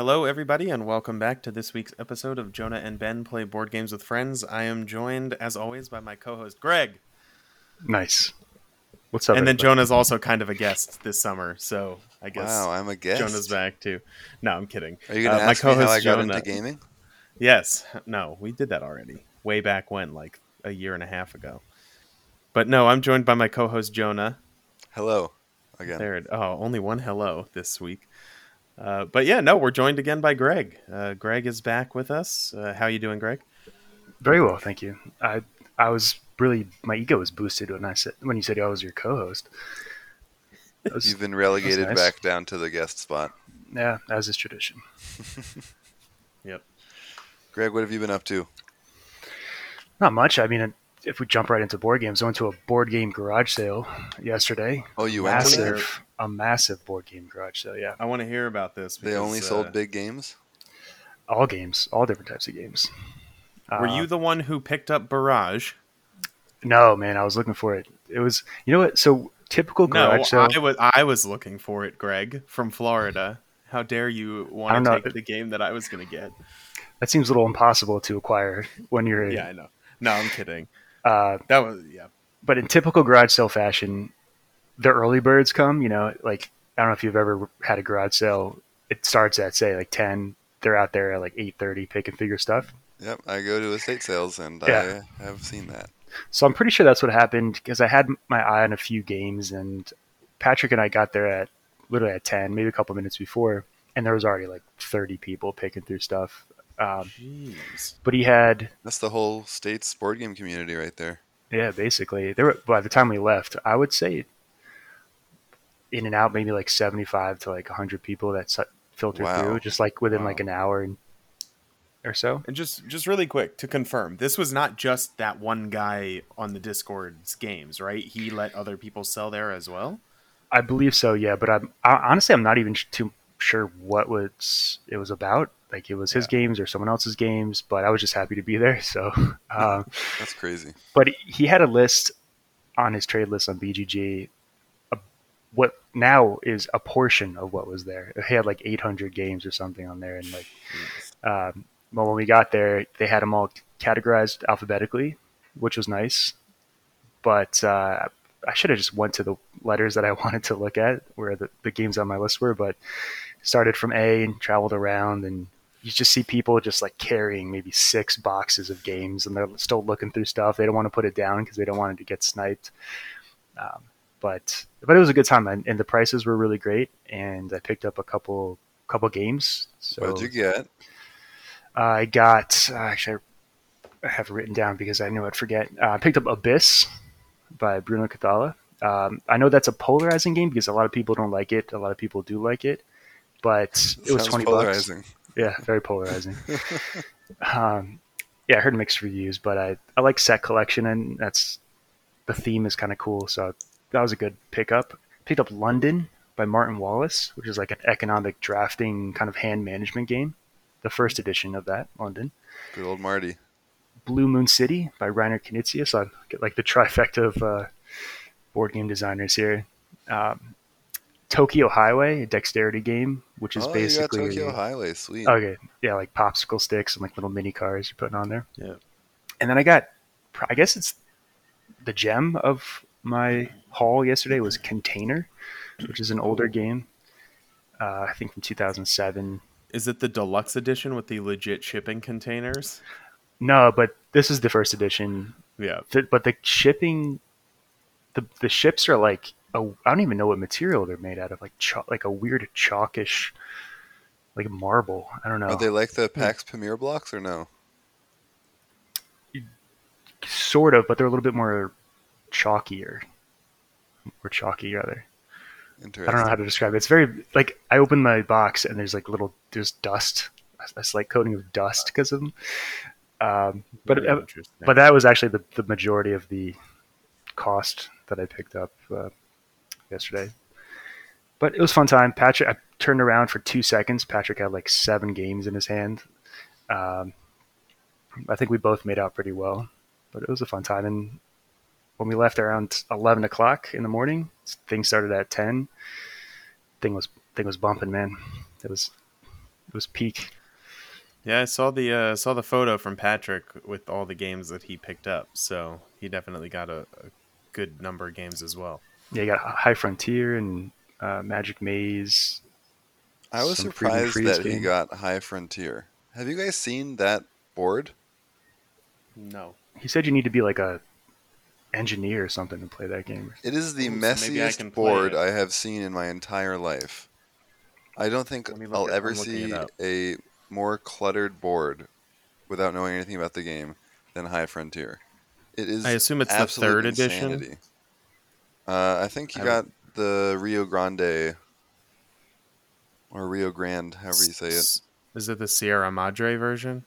Hello, everybody, and welcome back to this week's episode of Jonah and Ben Play Board Games with Friends. I am joined, as always, by my co host, Greg. Nice. What's up? and then everybody? Jonah's also kind of a guest this summer, so I guess Wow, I'm a guest. Jonah's back too. No, I'm kidding. Are you going to Uh, my ask me how co-host I got Jonah- into gaming? Yes. No, we did that already. Way back when, like a year and a half ago. But no, I'm joined by my co host, Jonah. Hello, again. There, it- oh, only one hello this week. Uh, but yeah, no, we're joined again by Greg. Uh, Greg is back with us. Uh, how you doing, Greg? Very well, thank you. I I was really my ego was boosted when I said when you said I was your co-host. Was, You've been relegated nice. back down to the guest spot. yeah, as is tradition. Yep. Greg, what have you been up to? Not much. I mean, if we jump right into board games, I went to a board game garage sale yesterday. Oh, you went to there? massive, a massive board game garage sale. Yeah, I want to hear about this. They because, only uh, sold big games? all games, all different types of games. Were Uh, you the one who picked up Barrage? No, man, I was looking for it. It was, you know what? So typical No, garage sale. I was. I was looking for it, Greg, from Florida. How dare you want don't to know. take the game that I was going to get? that seems a little impossible to acquire when you're. Yeah, I know. No, I'm kidding. Uh, That was yeah. but in typical garage sale fashion, the early birds come. You know, like I don't know if you've ever had a garage sale. It starts at say like ten. They're out there at like eight thirty picking your stuff. Yep, I go to estate sales and Yeah. I have seen that. So I'm pretty sure that's what happened because I had my eye on a few games, and Patrick and I got there at literally at ten, maybe a couple minutes before, and there was already like thirty people picking through stuff. Um, Jeez. but he had That's the whole state's board game community right there. Yeah, basically. There were by the time we left, I would say in and out maybe like 75 to like 100 people that su- filtered Wow. through just like within Wow. like an hour and, or so. And just just really quick to confirm, this was not just that one guy on the Discord's games, right? He let other people sell there as well. I believe so, yeah, but I'm I, honestly I'm not even too sure what was it was about. Like it was his Yeah. games or someone else's games, but I was just happy to be there. So, um, That's crazy. but he had a list on his trade list on BGG. uh, What now is a portion of what was there. He had like 800 games or something on there, and like, um, well, when we got there, they had them all categorized alphabetically, which was nice. But uh, I should have just went to the letters that I wanted to look at, where the, the games on my list were. But started from A and traveled around, and you just see people just like carrying maybe six boxes of games, and they're still looking through stuff. They don't want to put it down because they don't want it to get sniped. Um, but but it was a good time, and, and the prices were really great. And I picked up a couple couple games. So what did you get? I got uh, actually I have it written down because I knew I'd forget. Uh, I picked up Abyss by Bruno Cathala. Um, I know that's a polarizing game because a lot of people don't like it. A lot of people do like it, but it was twenty polarizing. bucks. Yeah, very polarizing. um, yeah, I heard mixed reviews, but I I like set collection and that's the theme is kind of cool. So that was a good pickup. Picked up London by Martin Wallace, which is like an economic drafting kind of hand management game. The first edition of that, London. Good old Marty. Blue Moon City by Reiner Knizia. So I get like the trifecta of uh, board game designers here. Um, Tokyo Highway, a dexterity game, which is oh, basically you got Tokyo Highway. Sweet. okay, yeah, like popsicle sticks and like little mini cars you're putting on there. Yeah. And then I got, I guess it's the gem of my haul yesterday was Container, which is an older game. Uh, I think from 2007. Is it the deluxe edition with the legit shipping containers? No, but this is the first edition Yeah. But the shipping the the ships are like a, I don't even know what material they're made out of like chalk, like a weird chalkish like marble. I don't know. Are they like the Pax Pamir blocks or no? sort of but they're a little bit more chalkier. Or chalky rather. Interesting. I don't know how to describe it. It's very like I open my box and there's like little there's dust a slight coating of dust because of them um, but uh, but that was actually the, the majority of the cost that I picked up uh, yesterday. But it was fun time. Patrick, I turned around for two seconds. Patrick had like seven games in his hand. Um, I think we both made out pretty well, but it was a fun time. And when we left around eleven o'clock in the morning, things started at ten. Thing was thing was bumping, man. It was It was peak. Yeah, I saw the uh, saw the photo from Patrick with all the games that he picked up. So he definitely got a, a good number of games as well. Yeah, you got High Frontier and uh, Magic Maze. I was surprised Freeze that he got High Frontier. Have you guys seen that board? No. He said you need to be like a engineer or something to play that game. It is the Ooh, so maybe I messiest board. I have seen in my entire life. I don't think Let me look I'll it- ever I'm looking it see a more cluttered board without knowing anything about the game than High Frontier. It is. I assume it's the absolute third edition? Uh, I think you I got the Rio Grande or Rio Grande, however you say it. Is it the Sierra Madre version?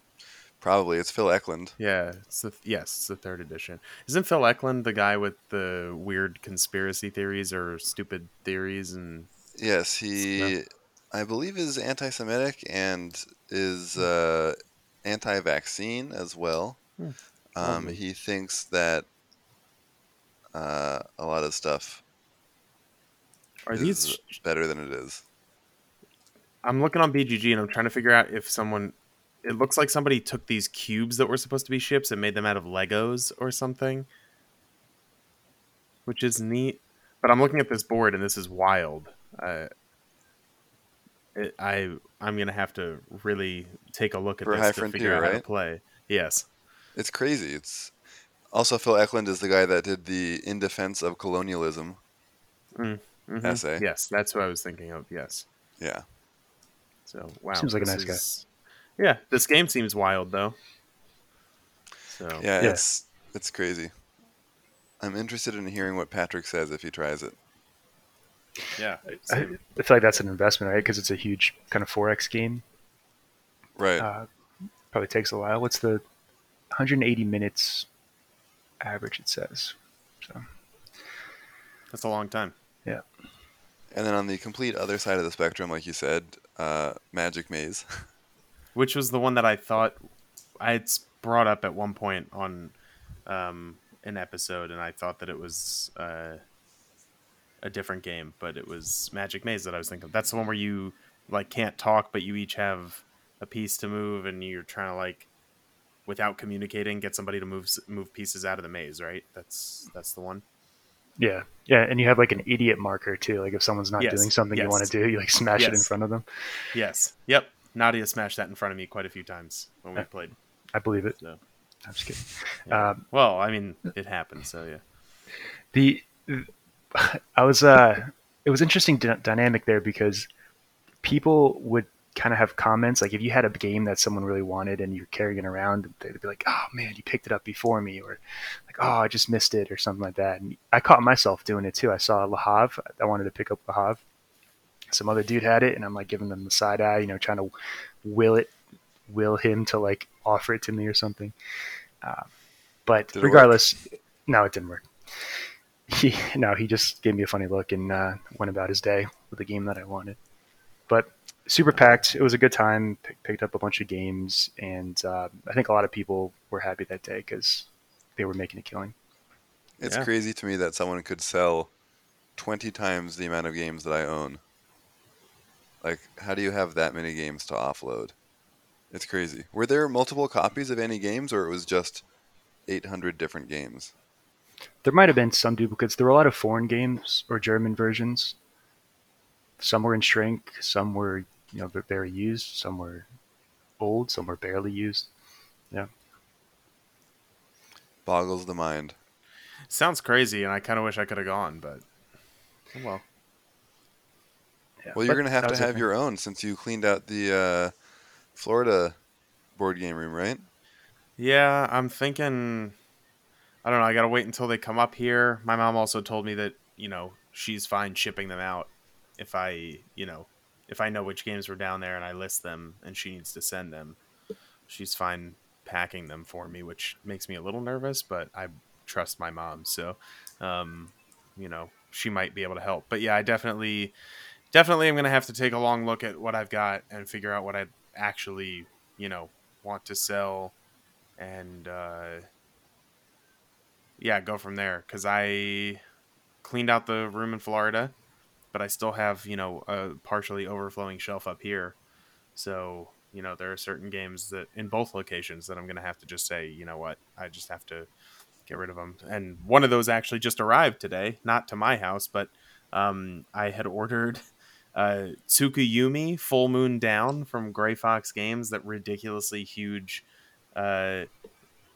Probably it's Phil Eklund. Yeah, it's the yes, it's the third edition. Isn't Phil Eklund the guy with the weird conspiracy theories or stupid theories and Yes, he, I believe, is anti-Semitic and is uh, anti-vaccine as well. Hmm, Um, he thinks that uh, a lot of stuff are these? better than it is. I'm looking on BGG and I'm trying to figure out if someone. It looks like somebody took these cubes that were supposed to be ships and made them out of Legos or something, which is neat. But I'm looking at this board and this is wild. Uh, it, I I'm gonna have to really take a look at For this High to figure Frontier, out how to play. Yes. It's crazy. It's also Phil Eklund is the guy that did the "In Defense of Colonialism." Mhm. Essay. Yes, that's what I was thinking of. Yes. Yeah, So wow, Seems like a this nice guy. Yeah, this game seems wild though. So yeah, Yeah. it's it's crazy. I'm interested in hearing what Patrick says if he tries it. yeah, I. I feel like that's an investment, right? Because it's a huge kind of 4X game. Right. Uh, probably takes a while. What's the 180 minutes average? It says. So that's a long time. Yeah. And then on the complete other side of the spectrum, like you said, uh, Magic Maze. Which was the one that I thought I had brought up at one point on um, an episode, and I thought that it was uh, a different game, but it was Magic Maze that I was thinking. of. That's the one where you like can't talk, but you each have a piece to move, and you're trying to like without communicating get somebody to move move pieces out of the maze. Right? That's that's the one. yeah, yeah, and you have like an idiot marker too. Like if someone's not Yes, doing something you want to do, you like smash it in front of them. Yes. Yep. Nadia smashed that in front of me quite a few times when we Yeah. played. I believe it. So, I'm just kidding. yeah. Um, well, I mean, it happened. So yeah. the I was uh it was interesting dy- dynamic there because people would kind of have comments like if you had a game that someone really wanted and you're carrying it around they'd be like oh man you picked it up before me or like oh I just missed it or something like that and I caught myself doing it too. I saw Le Havre I wanted to pick up Le Havre some other dude had it and I'm like giving them the side eye you know trying to will it will him to like offer it to me or something. Uh, but Did it regardless no it didn't work. He no he just gave me a funny look and uh, went about his day with the game that I wanted. But super packed. It was a good time. Pick, picked up a bunch of games, and uh, I think a lot of people were happy that day because they were making a killing. It's Yeah. crazy to me that someone could sell 20 times the amount of games that I own. Like, how do you have that many games to offload? It's crazy. Were there multiple copies of any games, or it was just 800 different games? There might have been some duplicates. There were a lot of foreign games or German versions. Some were in shrink. Some were you know ve- very used. Some were old. Some were barely used. Yeah, boggles the mind. Sounds crazy, and I kind of wish I could have gone, but oh well. Yeah, Well, you're going to have to have thing. your own since you cleaned out the uh, Florida board game room, right? Yeah, I'm thinking. I don't know. I gotta wait until they come up here. My mom also told me that you know she's fine shipping them out if I you know if I know which games were down there and I list them and she needs to send them. She's fine packing them for me, which makes me a little nervous, but I trust my mom, so um, you know she might be able to help. But yeah, I definitely definitely am gonna have to take a long look at what I've got and figure out what I actually you know want to sell and uh, yeah, go from there. Because I cleaned out the room in Florida, but I still have you know a partially overflowing shelf up here. So you know there are certain games that in both locations that I'm going to have to just say, you know what, I just have to get rid of them. And one of those actually just arrived today, not to my house, but um, I had ordered uh, Tsukuyumi Full Moon Down from Grey Fox Games, that ridiculously huge uh,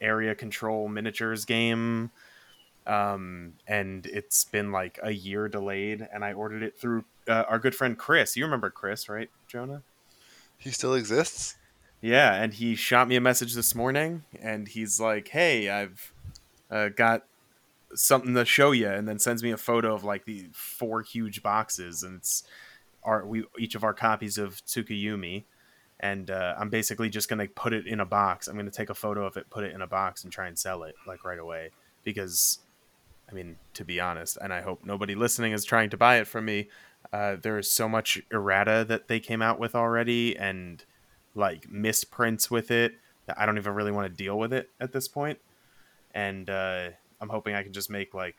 area control miniatures game. Um, and it's been like a year delayed, and I ordered it through uh, our good friend Chris. You remember Chris, right, Jonah? He still exists. Yeah, and he shot me a message this morning, and he's like, "Hey, I've uh, got something to show you," and then sends me a photo of like the four huge boxes, and it's our we each of our copies of Tsukuyumi, and uh, I'm basically just gonna put it in a box. I'm gonna take a photo of it, put it in a box, and try and sell it like right away because, I mean, to be honest, and I hope nobody listening is trying to buy it from me. Uh, there is so much errata that they came out with already, and like misprints with it that I don't even really want to deal with it at this point. And uh, I'm hoping I can just make like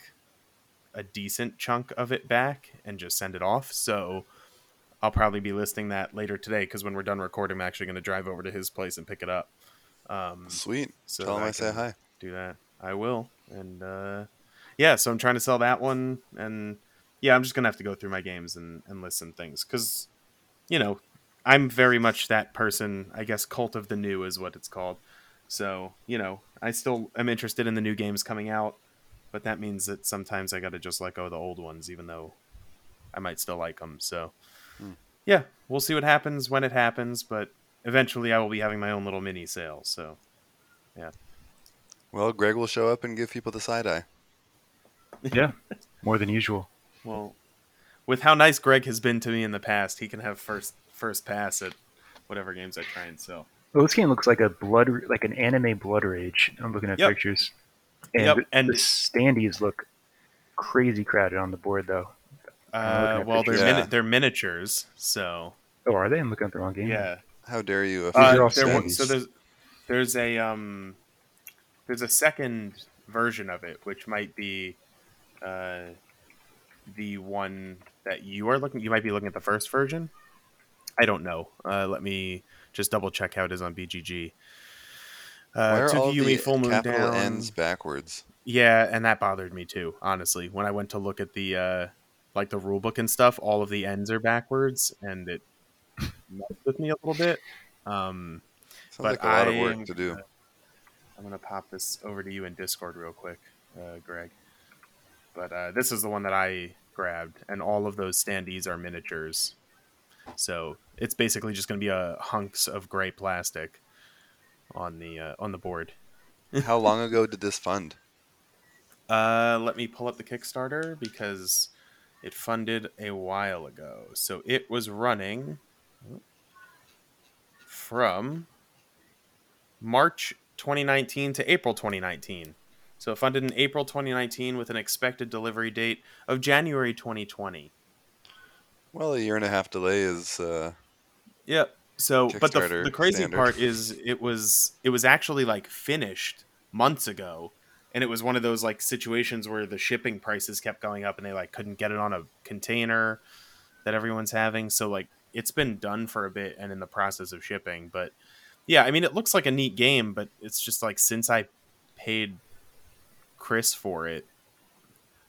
a decent chunk of it back and just send it off. So I'll probably be listing that later today because when we're done recording, I'm actually going to drive over to his place and pick it up. Um, Sweet. so Tell him that I say hi. Do that. I will. And uh, yeah, so I'm trying to sell that one. And yeah, I'm just going to have to go through my games and, and list some things because, you know, I'm very much that person. I guess Cult of the New is what it's called. So, you know, I still am interested in the new games coming out, but that means that sometimes I got to just let go of the old ones, even though I might still like them. So, Hmm. yeah, we'll see what happens when it happens, but eventually I will be having my own little mini sale. So, yeah. Well, Greg will show up and give people the side eye. Yeah, more than usual. well, with how nice Greg has been to me in the past, he can have first first pass at whatever games I try and sell. Well, this game looks like a blood, like an anime Blood Rage. I'm looking at Yep. pictures, and, Yep, the, and- the standees look crazy crowded on the board, though. Uh, at well, they're pictures. mini- they're miniatures, so Oh, are they? I'm looking at the wrong game. yeah. How dare you? Uh, are all offend there wa- me. standees. so there's there's a um there's a second version of it which might be uh the one that you are looking you might be looking at the first version i don't know uh let me just double check how it is on bgg Why uh are all the Full Moon capital Down. N's backwards? yeah and that bothered me too honestly when i went to look at the uh like the rule book and stuff all of the ends are backwards and it messed with me a little bit um Sounds But like a lot of work to do. gonna- I'm gonna pop this over to you in Discord real quick, uh, Greg. But uh, this is the one that I grabbed, and all of those standees are miniatures. So it's basically just gonna be a hunks of gray plastic on the uh, on the board. How long ago did this fund? Uh, let me pull up the Kickstarter because it funded a while ago. So it was running from March 2019 to April 2019. So funded in April 2019 with an expected delivery date of January 2020. Well, a year and a half delay is. Uh, Yep. So, but the, the crazy standard. part is it was it was actually like finished months ago, and it was one of those like situations where the shipping prices kept going up, and they like couldn't get it on a container that everyone's having. So like it's been done for a bit and in the process of shipping, but yeah, I mean it looks like a neat game, but it's just like since I paid Chris for it,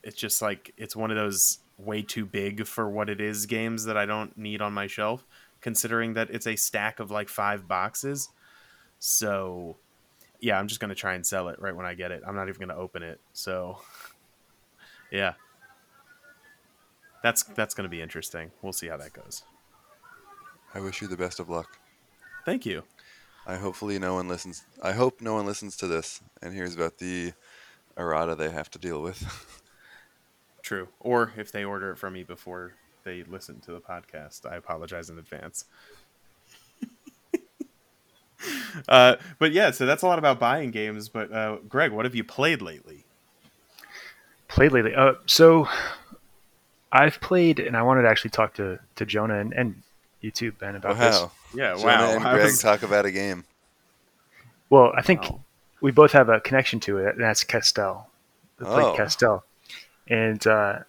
it's just like it's one of those way too big for what it is games that I don't need on my shelf considering that it's a stack of like five boxes. So, yeah, I'm just gonna try and sell it right when I get it. I'm not even gonna open it. So, yeah, that's that's gonna be interesting. We'll see how that goes. I wish you the best of luck. Thank you. I hopefully no one listens. I hope no one listens to this and hears about the errata they have to deal with. True. Or if they order it from me before they listen to the podcast, I apologize in advance. uh, but yeah, so that's a lot about buying games. But uh, Greg, what have you played lately? Played lately. Uh, so I've played, and I wanted to actually talk to, to Jonah and, and you too, Ben, about this. Yeah, Jonah wow. and Greg was- talk about a game. Well, I think Wow. We both have a connection to it, and that's Castell. We played Oh. Castell, and uh,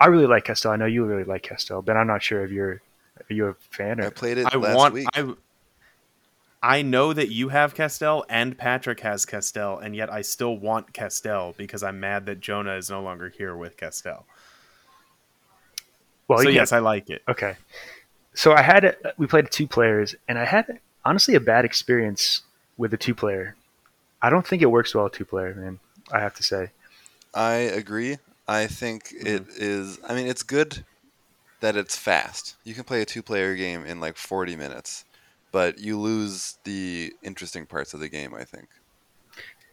I really like Castell. I know you really like Castell, but I'm not sure if you're Are you a fan? Or? I played it I last want. week. I. I know that you have Castell and Patrick has Castell, and yet I still want Castell because I'm mad that Jonah is no longer here with Castell. well, so yes, I like it. Okay. So I had we played two players, and I had honestly a bad experience with the two player. I don't think it works well two player, man. I have to say. I agree. I think mm-hmm. it is. I mean, it's good that it's fast. You can play a two-player game in like 40 minutes, but you lose the interesting parts of the game. I think.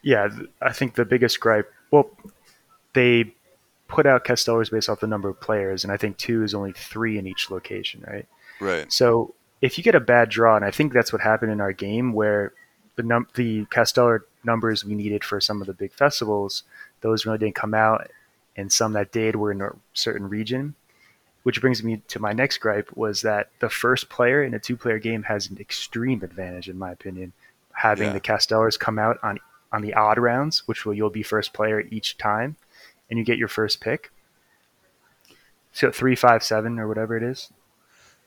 Yeah, I think the biggest gripe. Well, they put out Castellers based off the number of players, and I think two is only three in each location, right? Right. So if you get a bad draw, and I think that's what happened in our game, where the num- the Casteller numbers we needed for some of the big festivals, those really didn't come out, and some that did were in a certain region. Which brings me to my next gripe was that the first player in a two-player game has an extreme advantage, in my opinion, having Yeah. the Castellers come out on on the odd rounds, which will you'll be first player each time, and you get your first pick. So three, five, seven, or whatever it is.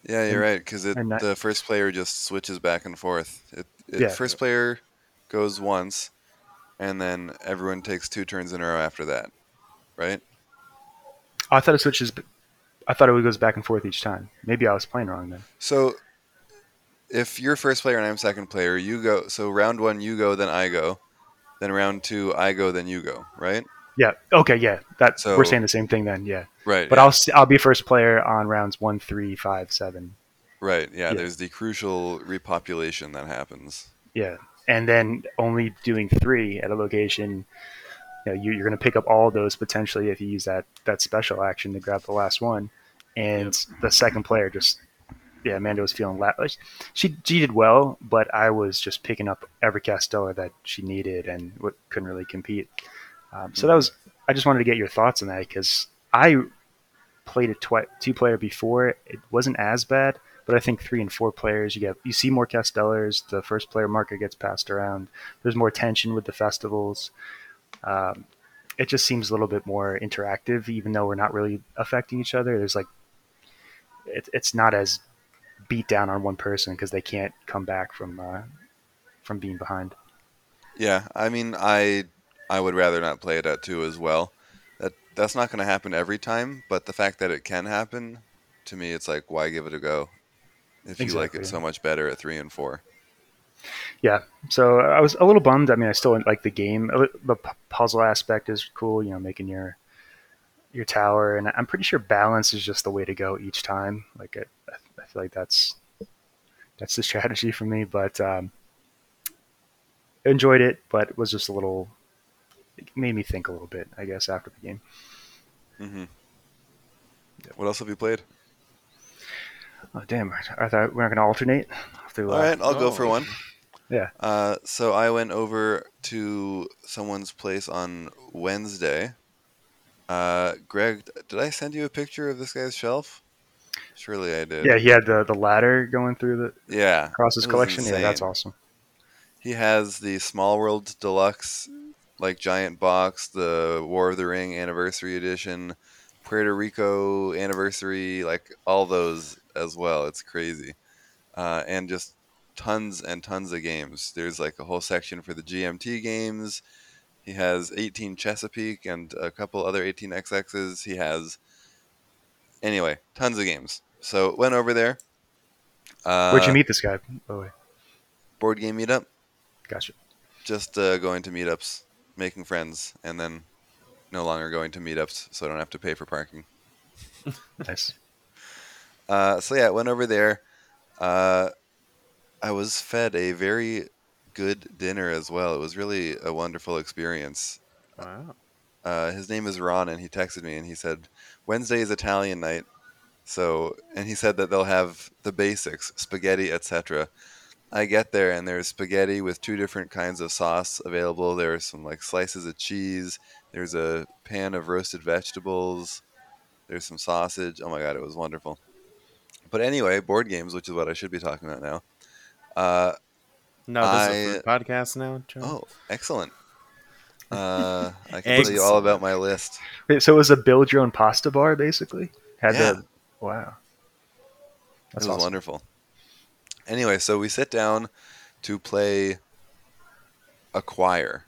Yeah, you're right. Because the first player just switches back and forth. It, it, Yeah. First player goes once, and then everyone takes two turns in a row after that. Right. I thought it switches. I thought it goes back and forth each time. Maybe I was playing wrong then. So, if you're first player and I'm second player, you go. So round one, you go, then I go. Then round two, I go, then you go. Right. Yeah. Okay. Yeah. That So- we're saying the same thing then. Yeah. Right. But yeah. I'll I'll be first player on rounds one, three, five, seven. Right. Yeah, Yeah. There's the crucial repopulation that happens. Yeah. And then only doing three at a location. You know, you, you're going to pick up all those potentially if you use that that special action to grab the last one. And the second player just, yeah, Amanda was feeling la- like she she did well, but I was just picking up every Casteller that she needed and couldn't really compete. Um, so that was I just wanted to get your thoughts on that because I played a twi- two player before. It wasn't as bad, but I think three and four players you get you see more Castellers. The first player marker gets passed around. There's more tension with the festivals. Um, it just seems a little bit more interactive, even though we're not really affecting each other. There's like it, it's not as beat down on one person because they can't come back from uh, from being behind. Yeah. I mean, I I would rather not play it at two as well. That that's not going to happen every time, but the fact that it can happen, to me, it's like why give it a go if you like it so much better at three and four. Yeah, so I was a little bummed. I mean, I still like the game. The pu- puzzle aspect is cool. You know, making your your tower, and I'm pretty sure balance is just the way to go each time. Like, I, I feel like that's that's the strategy for me. But um, enjoyed it, but it was just a little. It made me think a little bit, I guess, after the game. hmm What else have you played? Oh, damn! I thought we're not going to alternate. Through, uh, All right, I'll go Oh. for one. Yeah. Uh, so I went over to someone's place on Wednesday. Uh, Greg, did I send you a picture of this guy's shelf? Surely I did. Yeah, he had the, the ladder going through the Yeah. across his collection. Yeah, that's awesome. He has the Small World Deluxe, like giant box, the War of the Ring Anniversary Edition, Puerto Rico Anniversary, like all those as well. It's crazy, uh, and just tons and tons of games. There's like a whole section for the GMT games. He has 18 Chesapeake and a couple other 18XXs. He has anyway tons of games. So went over there. Uh, Where'd you meet this guy? By the way, Board game meetup. gotcha. just uh, going to meetups, making friends, and then no longer going to meetups, so I don't have to pay for parking. Nice. Uh, so yeah, I went over there. Uh, I was fed a very good dinner as well. It was really a wonderful experience. Wow. Uh, his name is Ron, and he texted me and he said Wednesday is Italian night. So, and he said that they'll have the basics, spaghetti, etc. I get there and there's spaghetti with two different kinds of sauce available. There's some like slices of cheese. There's a pan of roasted vegetables. There's some sausage. Oh my god, it was wonderful. But anyway, board games, which is what I should be talking about now. Uh, No, this is a I- food podcast now, Joe. oh, excellent. Uh, I can tell you all about my list. Wait, so it was a build your own pasta bar basically? Had Yeah. the wow. That's it was awesome. wonderful. Anyway, so we sit down to play Acquire.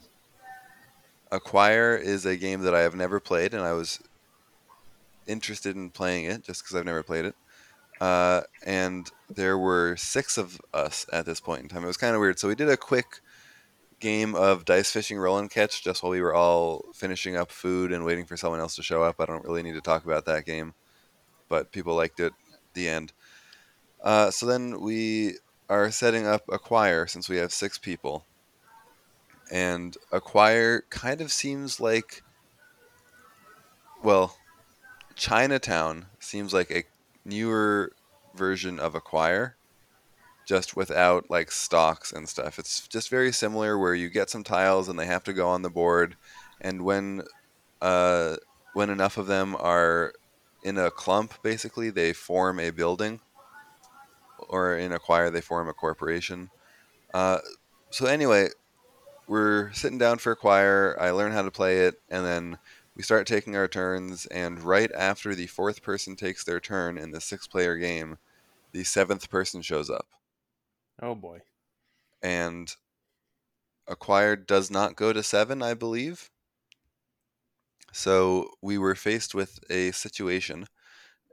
Acquire is a game that I have never played, and I was interested in playing it just because I've never played it. Uh, and there were six of us at this point in time. It was kind of weird. So we did a quick game of dice fishing roll and catch just while we were all finishing up food and waiting for someone else to show up. I don't really need to talk about that game, but people liked it the end. Uh, so then we are setting up Acquire since we have six people. And Acquire kind of seems like, well, Chinatown seems like a newer version of Acquire, just without like stocks and stuff. It's just very similar where you get some tiles and they have to go on the board, and when uh, when enough of them are in a clump, basically they form a building, or in Acquire they form a corporation. Uh, so anyway, we're sitting down for Acquire. I learn how to play it, and then we start taking our turns. And right after the fourth person takes their turn in the six-player game, the seventh person shows up, Oh boy. and Acquire does not go to seven, I believe. So we were faced with a situation,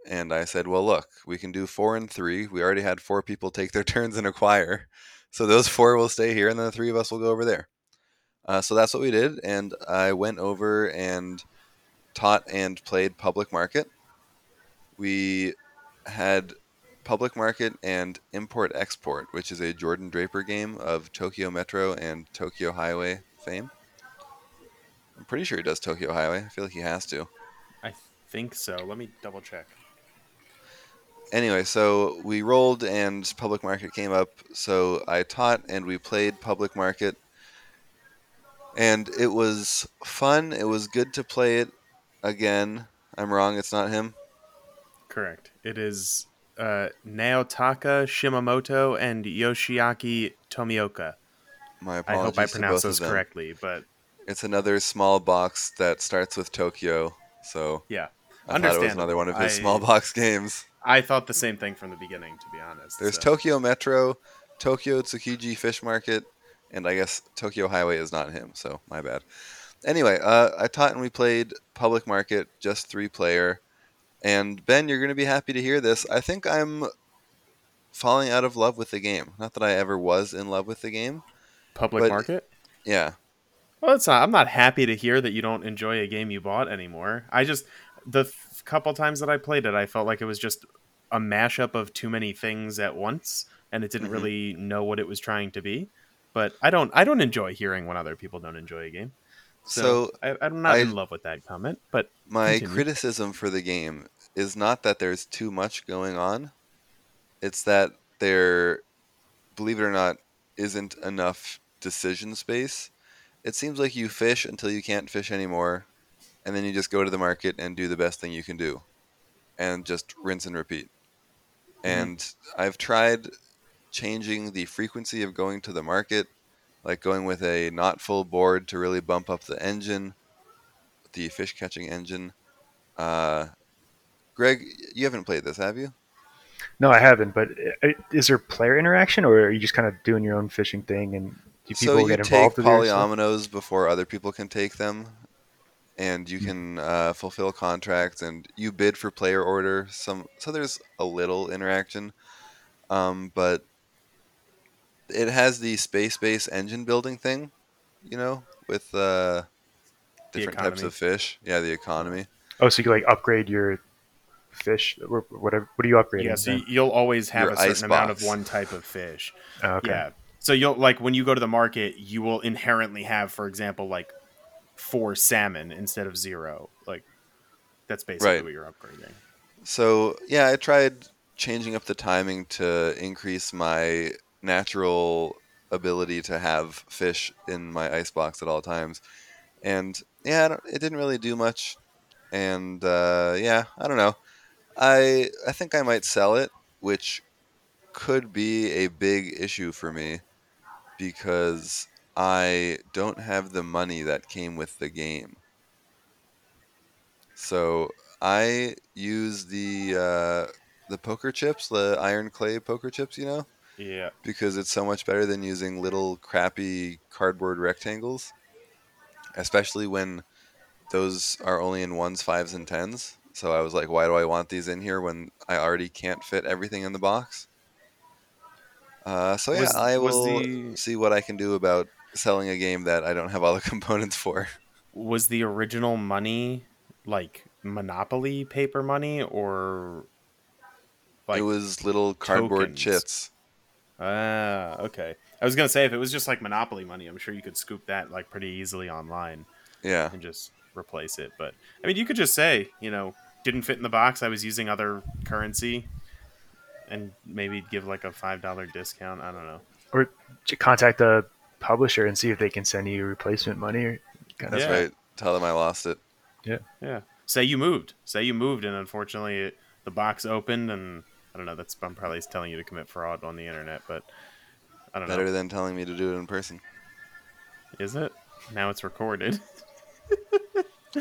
and I said, "Well, look, we can do four and three. We already had four people take their turns in Acquire. so those four will stay here, and then the three of us will go over there." Uh, so that's what we did, and I went over and taught and played Public Market. We had Public Market and Import Export, which is a Jordan Draper game of Tokyo Metro and Tokyo Highway fame. I'm pretty sure he does Tokyo Highway. I feel like he has to. I think so. Let me double check. Anyway, so we rolled and Public Market came up. So I taught and we played Public Market. And it was fun. It was good to play it again. I'm wrong. It's not him. Correct. It is uh, Naotaka Shimamoto and Yoshiaki Tomioka. My apologies. I hope I pronounced those correctly, but It's another small box that starts with Tokyo. So yeah, I thought it was another one of his I- small box games. I thought the same thing from the beginning, to be honest. There's so- Tokyo Metro, Tokyo Tsukiji Fish Market, and I guess Tokyo Highway is not him, so my bad. Anyway, uh, I taught and we played Public Market, just three player. And Ben, you're going to be happy to hear this. I think I'm falling out of love with the game. Not that I ever was in love with the game. public market. Yeah. Well, it's not. I'm not happy to hear that you don't enjoy a game you bought anymore. I just the f- couple times that I played it, I felt like it was just a mashup of too many things at once, and it didn't Mhm. really know what it was trying to be. But I don't. I don't enjoy hearing when other people don't enjoy a game. So, So I, I'm not I- in love with that comment. But My Continue. criticism for the game is not that there's too much going on. It's that there, believe it or not, isn't enough decision space. It seems like you fish until you can't fish anymore, and then you just go to the market and do the best thing you can do, and just rinse and repeat. And I've tried changing the frequency of going to the market, like going with a not full board to really bump up the engine, the fish catching engine. Uh, Greg, you haven't played this, have you? No, I haven't. But is there player interaction, or are you just kind of doing your own fishing thing? And do people so you get take involved stuff? polyominoes before other people can take them, and you Hmm. can uh, fulfill contracts, and you bid for player order. Some so there's a little interaction, um, but it has the space base engine building thing, you know, with uh, different types of fish. Yeah, the economy. Oh, so you can like upgrade your fish or whatever. What are you upgrading? yeah, so then? you'll always have Your a certain ice amount of one type of fish. Oh, okay. Yeah. So you'll like when you go to the market, you will inherently have, for example, like four salmon instead of zero. Like that's basically Right. what you're upgrading. So yeah, I tried changing up the timing to increase my natural ability to have fish in my ice box at all times, and yeah, I don't- it didn't really do much. And uh, yeah, I don't know. I I think I might sell it, which could be a big issue for me because I don't have the money that came with the game. So I use the uh, the poker chips, the iron clay poker chips, you know, Yeah. because it's so much better than using little crappy cardboard rectangles, especially when those are only in ones, fives, and tens. So I was like, why do I want these in here when I already can't fit everything in the box? Uh, so yeah, Was- I will the- see what I can do about selling a game that I don't have all the components for. Was the original money like Monopoly paper money or like it was little cardboard tokens. chits. Ah, okay. I was gonna say if it was just like Monopoly money, I'm sure you could scoop that like pretty easily online Yeah, and just replace it. But I mean, you could just say, you know, didn't fit in the box. I was using other currency, and maybe give like a five dollar discount. I don't know. Or contact the publisher and see if they can send you replacement money. Or kind of that's Yeah. right. Tell them I lost it. Yeah. Yeah. Say you moved. Say you moved, and unfortunately, it, the box opened, and I don't know. That's I'm probably telling you to commit fraud on the internet, but I don't Better know. Better than telling me to do it in person. Is it? Now it's recorded.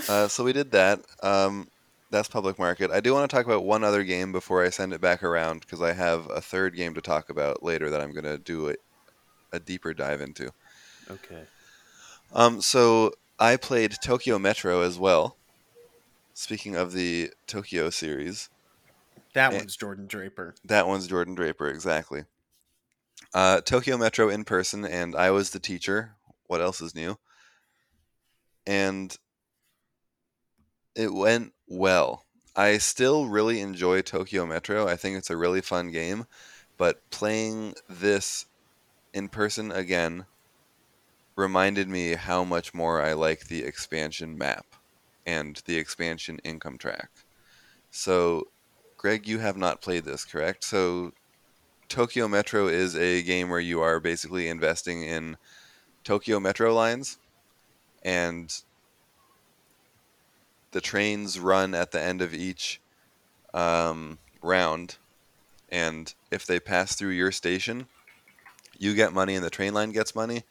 Uh, so we did that. Um, that's public market. I do want to talk about one other game before I send it back around because I have a third game to talk about later that I'm going to do a, a deeper dive into. Okay. Um, so I played Tokyo Metro as well. Speaking of the Tokyo series, That one's Jordan Draper. that one's Jordan Draper, exactly. Uh, Tokyo Metro in person, and I was the teacher. What else is new? And it went well. I still really enjoy Tokyo Metro. I think it's a really fun game, but playing this in person again reminded me how much more I like the expansion map and the expansion income track. So, Greg, you have not played this, correct? So, Tokyo Metro is a game where you are basically investing in Tokyo Metro lines, and the trains run at the end of each um, round. And if they pass through your station, you get money and the train line gets money.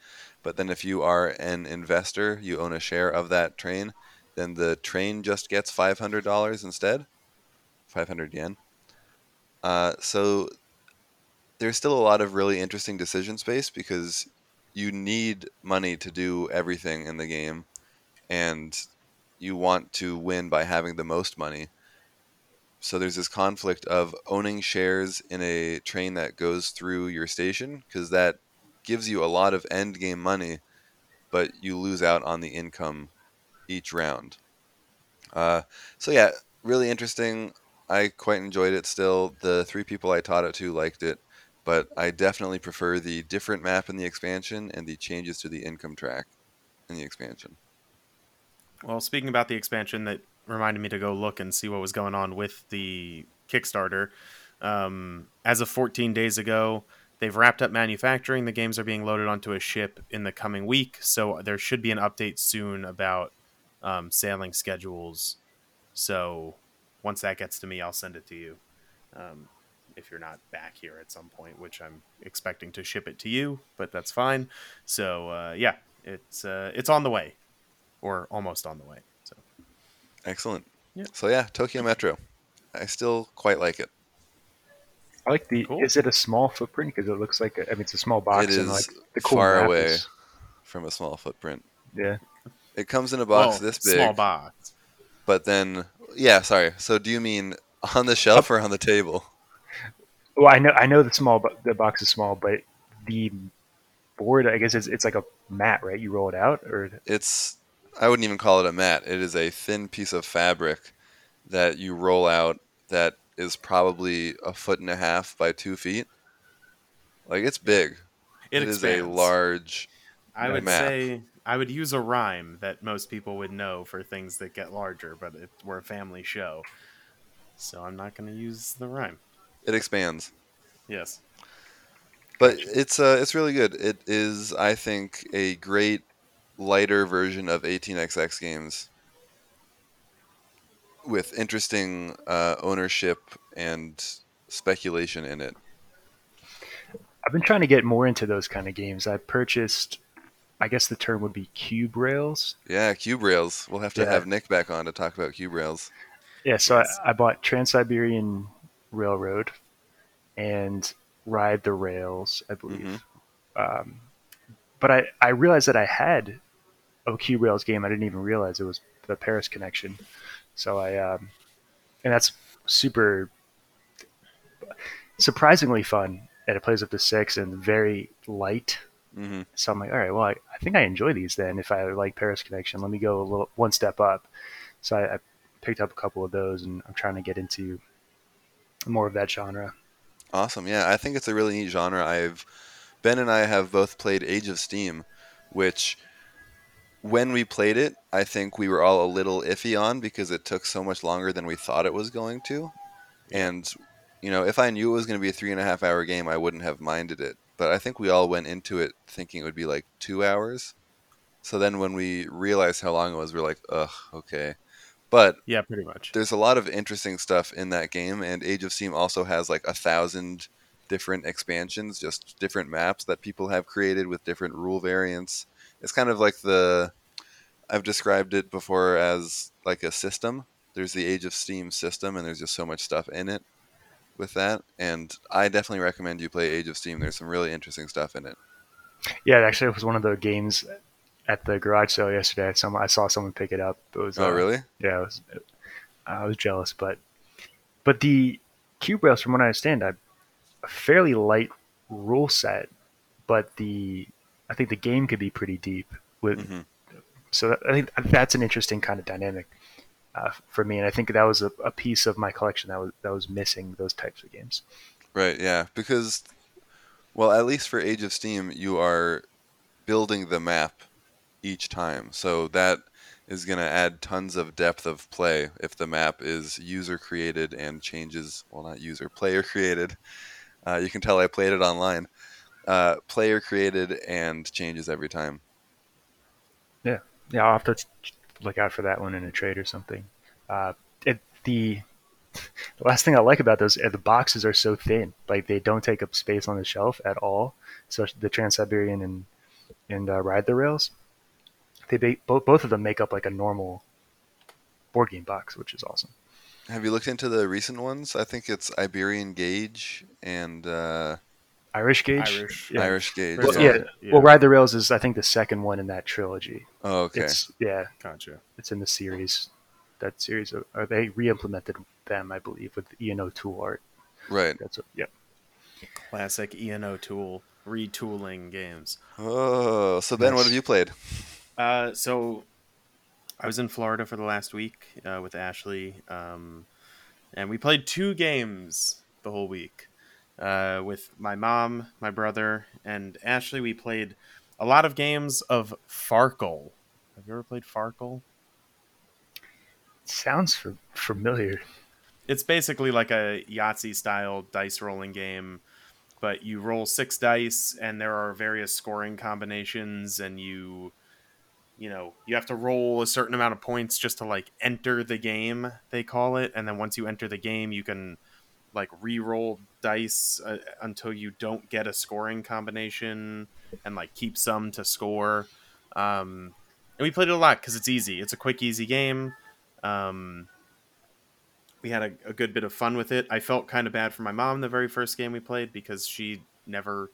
But then if you are an investor, you own a share of that train, then the train just gets $500 instead. 500 yen. Uh, so there's still a lot of really interesting decision space because you need money to do everything in the game, and you want to win by having the most money. So there's this conflict of owning shares in a train that goes through your station because that gives you a lot of end game money, but you lose out on the income each round. Uh, so yeah, really interesting. I quite enjoyed it still. The three people I taught it to liked it, but I definitely prefer the different map in the expansion and the changes to the income track in the expansion. Well, speaking about the expansion, that reminded me to go look and see what was going on with the Kickstarter. Um, as of 14 days ago, they've wrapped up manufacturing. The games are being loaded onto a ship in the coming week, so there should be an update soon about um, sailing schedules. So once that gets to me, I'll send it to you. Um, if you're not back here at some point, which I'm expecting to ship it to you, but that's fine. So uh, yeah, it's uh, it's on the way, or almost on the way. So Excellent. Yeah. So yeah, Tokyo Metro. I still quite like it. I like the. Cool. Is it a small footprint? Because it looks like a, I mean, it's a small box. It is and like the cool far away is- from a small footprint. yeah. It comes in a box Well, this big, small box. but then yeah, sorry. So do you mean on the shelf or on the table? Well, I know I know the small, bo- the box is small, but the board, I guess it's it's like a mat, right? You roll it out, or It's I wouldn't even call it a mat. It is a thin piece of fabric that you roll out that is probably a foot and a half by two feet. Like it's big. It, it is a large. I would map. say I would use a rhyme that most people would know for things that get larger, but it, we're a family show, so I'm not going to use the rhyme. It expands. Yes. But it's uh, it's really good. It is, I think, a great lighter version of 18xx games with interesting uh, ownership and speculation in it. I've been trying to get more into those kind of games. I purchased, I guess the term would be cube rails. Yeah, cube rails. We'll have to Yeah. have Nick back on to talk about cube rails. Yeah, so Yes. I, I bought Trans Siberian Railroad and Ride the Rails, I believe. Um, but I, I realized that I had a cube rails game. I didn't even realize it was the Paris connection. So I, um, and that's super surprisingly fun. And it plays up to six and very light. Mm-hmm. So I'm like, all right, well, I, I think I enjoy these then. If I like Paris Connection, let me go a little one step up. So I, I picked up a couple of those, and I'm trying to get into more of that genre. Awesome. Yeah, I think it's a really neat genre. I've Ben and I have both played Age of Steam, which when we played it, I think we were all a little iffy on because it took so much longer than we thought it was going to. And you know, if I knew it was going to be a three and a half hour game, I wouldn't have minded it. But I think we all went into it thinking it would be like two hours. So then when we realized how long it was, we are like, ugh, okay. But Yeah, pretty much. there's a lot of interesting stuff in that game, and Age of Steam also has like a thousand different expansions, just different maps that people have created with different rule variants. It's kind of like the I've described it before as like a system. There's the Age of Steam system, and there's just so much stuff in it with that. And I definitely recommend you play Age of Steam. There's some really interesting stuff in it. Yeah, it actually, it was one of the games at the garage sale yesterday. Some I saw someone pick it up. It was Oh, uh, really? Yeah, it was, I was jealous, but but the cube rails, from what I understand, a fairly light rule set, but the I think the game could be pretty deep with. hmm So that, I think that's an interesting kind of dynamic uh, for me, and I think that was a, a piece of my collection that was that was missing those types of games. Right, yeah. Because, well, at least for Age of Steam, you are building the map each time. So that is going to add tons of depth of play if the map is user created and changes, well, not user, player created. Uh, you can tell I played it online. Uh, player created and changes every time. Yeah, yeah, I'll have to look out for that one in a trade or something. Uh, it, the the last thing I like about those, uh, the boxes are so thin. Like they don't take up space on the shelf at all. So the Trans Siberian and and uh, Ride the Rails, they, they both both of them make up like a normal board game box, which is awesome. Have you looked into the recent ones? I think it's Iberian Gauge and uh, Irish Gauge, Irish. yeah. Irish Gauge. Well, yeah. yeah. Well, Ride the Rails is I think the second one in that trilogy. Oh, okay. It's yeah, Gotcha. it's in the series. That series, of, or they re-implemented them, I believe, with Ian O'Toole art. Right. That's what, yeah. Classic Ian O'Toole retooling games. Oh, so Ben, what have you played? Uh, so I was in Florida for the last week uh, with Ashley, um, and we played two games the whole week. Uh, with my mom, my brother, and Ashley, we played a lot of games of Farkle. Have you ever played Farkle? Sounds f- familiar. It's basically like a Yahtzee style dice rolling game, but you roll six dice, and there are various scoring combinations, and you you know you have to roll a certain amount of points just to like enter the game they call it and then once you enter the game you can like re-roll dice uh, until you don't get a scoring combination and like keep some to score um and we played it a lot because it's easy it's a quick easy game um we had a, a good bit of fun with it i felt kind of bad for my mom the very first game we played because she never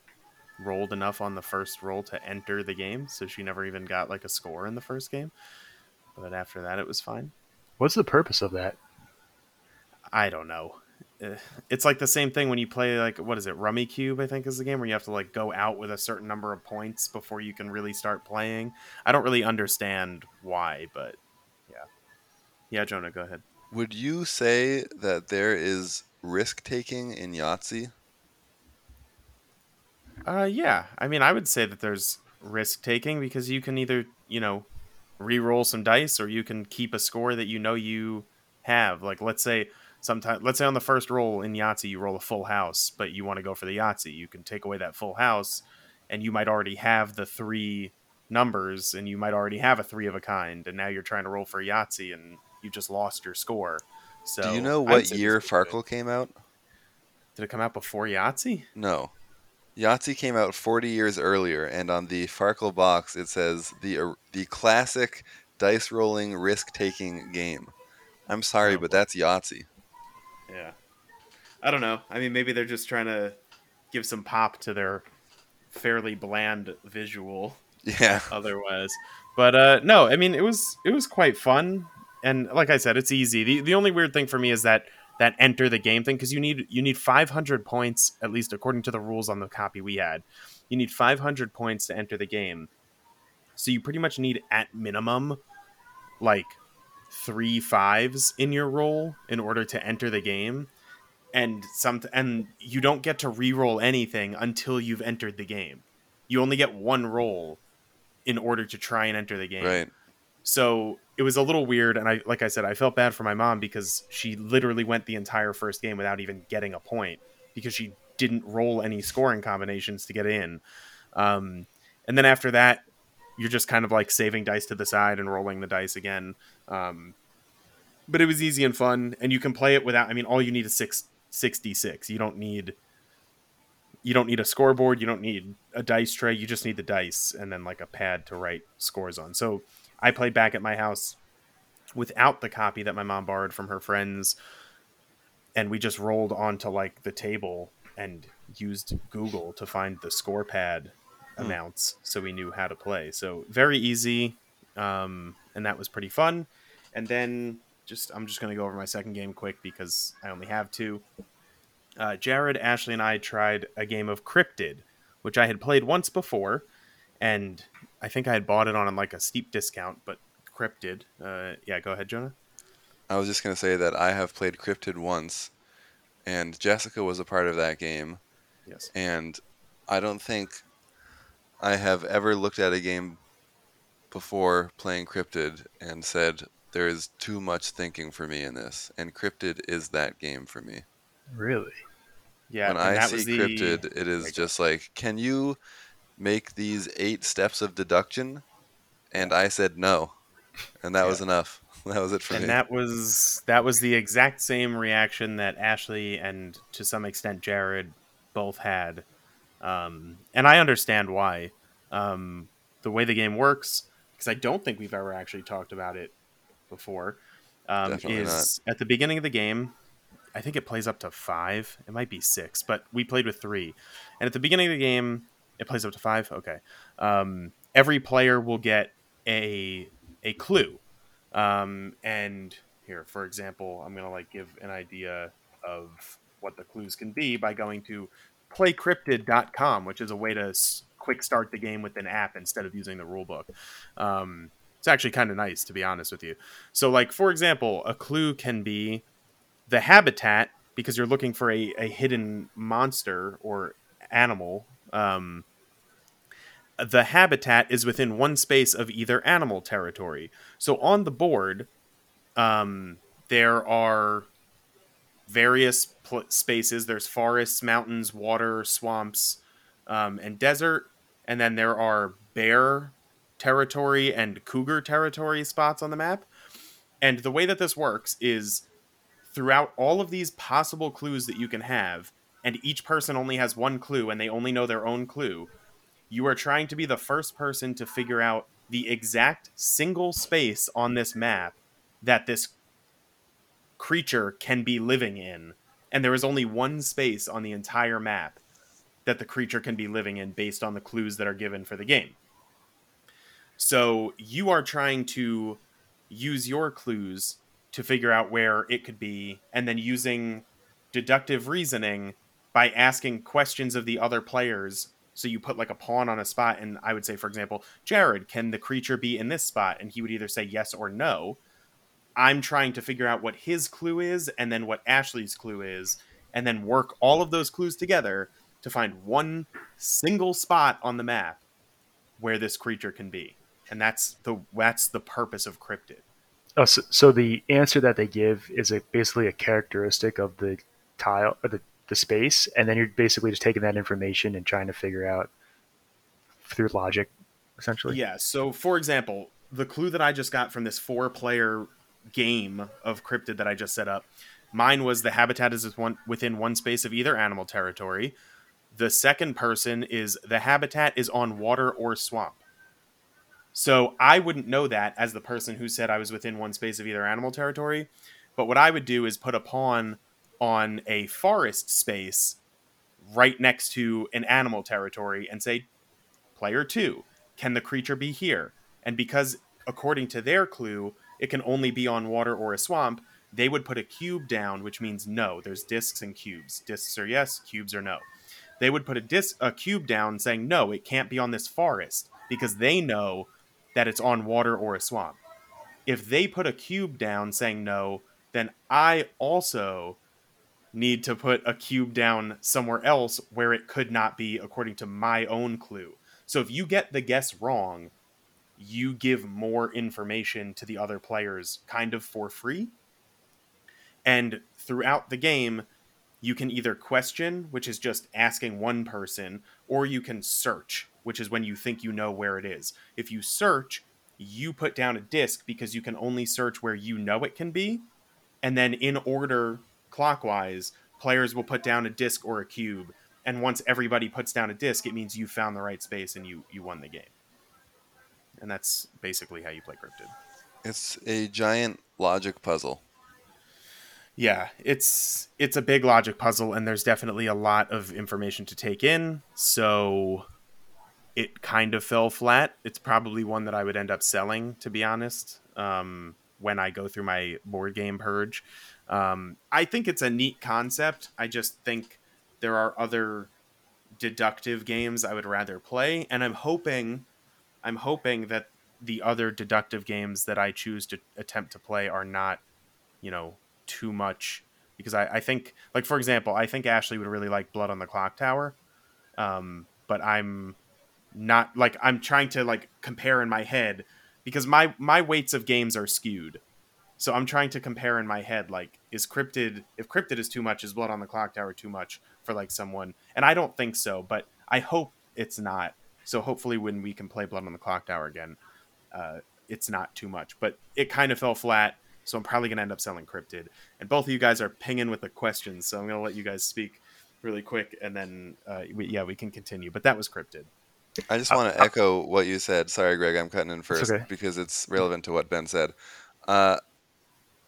rolled enough on the first roll to enter the game, so she never even got like a score in the first game. But after that, it was fine. What's the purpose of that? I don't know. Eh, It's like the same thing when you play like what is it, Rummikub? I think is the game where you have to like go out with a certain number of points before you can really start playing. I don't really understand why, but yeah, yeah. Jonah, go ahead. Would you say that there is risk taking in Yahtzee? Uh, yeah. I mean, I would say that there's risk taking because you can either, you know, re-roll some dice or you can keep a score that you know you have. Like, let's say sometimes, let's say on the first roll in Yahtzee, you roll a full house, but you want to go for the Yahtzee. You can take away that full house, and you might already have the three numbers, and you might already have a three of a kind, and now you're trying to roll for Yahtzee, and you just lost your score. So, Do you know what year. Farkle came out? Did it come out before Yahtzee? No. Yahtzee came out 40 years earlier, and on the Farkle box it says the or- the classic dice rolling risk taking game. I'm sorry, Oh, but that's Yahtzee. Yeah. I don't know. I mean, maybe they're just trying to give some pop to their fairly bland visual Yeah. otherwise. But uh no, I mean it was it was quite fun and like I said it's easy. The the only weird thing for me is that that enter the game thing cuz you need you need 500 points at least according to the rules on the copy we had. You need 500 points to enter the game. So you pretty much need at minimum like three fives in your roll in order to enter the game and some and you don't get to re-roll anything until you've entered the game. You only get one roll in order to try and enter the game. Right. So it was a little weird, and I like I said, I felt bad for my mom because she literally went the entire first game without even getting a point because she didn't roll any scoring combinations to get in. Um, and then after that, you're just kind of like saving dice to the side and rolling the dice again. Um, but it was easy and fun, and you can play it without. I mean, all you need is six sixty six. You don't need you don't need a scoreboard. You don't need a dice tray. You just need the dice and then like a pad to write scores on. So I played back at my house without the copy that my mom borrowed from her friends, and we just rolled onto like the table and used Google to find the score pad Hmm. amounts so we knew how to play. So very easy, um, and that was pretty fun. And then just I'm just gonna go over my second game quick because I only have two. Uh, Jared, Ashley, and I tried a game of Cryptid, which I had played once before, and I think I had bought it on like a steep discount. But Cryptid, uh, yeah, go ahead, Jonah. I was just gonna say that I have played Cryptid once, and Jessica was a part of that game, Yes. and I don't think I have ever looked at a game before playing Cryptid and said there is too much thinking for me in this, and Cryptid is that game for me. Really? Yeah, when and I that see was the Cryptid, it is Right. just like, can you make these eight steps of deduction? And I said no, and that was enough. That was it for and me. And that was that was the exact same reaction that Ashley and to some extent Jared both had, um, and I understand why. Um, the way the game works, because I don't think we've ever actually talked about it before, um, is at the beginning of the game. I think it plays up to five. It might be six, but we played with three. And at the beginning of the game, it plays up to five. Okay. Um, every player will get a a clue um, and here for example i'm gonna like give an idea of what the clues can be by going to playcryptid.com which is a way to quick start the game with an app instead of using the rule book um, it's actually kind of nice to be honest with you so like for example a clue can be the habitat because you're looking for a, a hidden monster or animal um, the habitat is within one space of either animal territory. So on the board, um, there are various pl- spaces. There's forests, mountains, water, swamps, um, and desert. And then there are bear territory and cougar territory spots on the map. And the way that this works is throughout all of these possible clues that you can have, and each person only has one clue and they only know their own clue you are trying to be the first person to figure out the exact single space on this map that this creature can be living in. And there is only one space on the entire map that the creature can be living in based on the clues that are given for the game. So you are trying to use your clues to figure out where it could be, and then using deductive reasoning by asking questions of the other players so you put like a pawn on a spot, and I would say, for example, Jared, can the creature be in this spot? And he would either say yes or no. I'm trying to figure out what his clue is, and then what Ashley's clue is, and then work all of those clues together to find one single spot on the map where this creature can be. And that's the that's the purpose of cryptid. Oh, so, so the answer that they give is a, basically a characteristic of the tile or the, the space, and then you're basically just taking that information and trying to figure out through logic, essentially. Yeah. So, for example, the clue that I just got from this four-player game of cryptid that I just set up, mine was the habitat is within one space of either animal territory. The second person is the habitat is on water or swamp. So I wouldn't know that as the person who said I was within one space of either animal territory. But what I would do is put a pawn on a forest space right next to an animal territory and say, player two, can the creature be here? And because, according to their clue, it can only be on water or a swamp, they would put a cube down, which means no. There's discs and cubes. Discs are yes, cubes are no. They would put a disc, a cube down, saying no, it can't be on this forest because they know that it's on water or a swamp. If they put a cube down saying no, then I also need to put a cube down somewhere else where it could not be according to my own clue. So if you get the guess wrong, you give more information to the other players kind of for free. And throughout the game, you can either question, which is just asking one person, or you can search, which is when you think you know where it is. If you search, you put down a disc because you can only search where you know it can be. And then in order clockwise, players will put down a disc or a cube. And once everybody puts down a disc, it means you found the right space and you, you won the game. And that's basically how you play Cryptid. It's a giant logic puzzle. Yeah, it's it's a big logic puzzle, and there's definitely a lot of information to take in. So it kind of fell flat. It's probably one that I would end up selling, to be honest, um, when I go through my board game purge. Um, I think it's a neat concept. I just think there are other deductive games I would rather play, and I'm hoping, I'm hoping that the other deductive games that I choose to attempt to play are not, you know, too much because I, I think like for example i think ashley would really like blood on the clock tower um, but i'm not like i'm trying to like compare in my head because my my weights of games are skewed. So i'm trying to compare in my head like is cryptid if cryptid is too much is blood on the clock tower too much for like someone? And i don't think so but i hope it's not. So hopefully when we can play blood on the clock tower again uh, it's not too much. But it kind of fell flat so I'm probably going to end up selling Cryptid. And both of you guys are pinging with the questions, so I'm going to let you guys speak really quick, and then uh, we, yeah, we can continue. But that was Cryptid. I just want to uh, echo what you said. Sorry, Greg, I'm cutting in first okay. because it's relevant to what Ben said. Uh,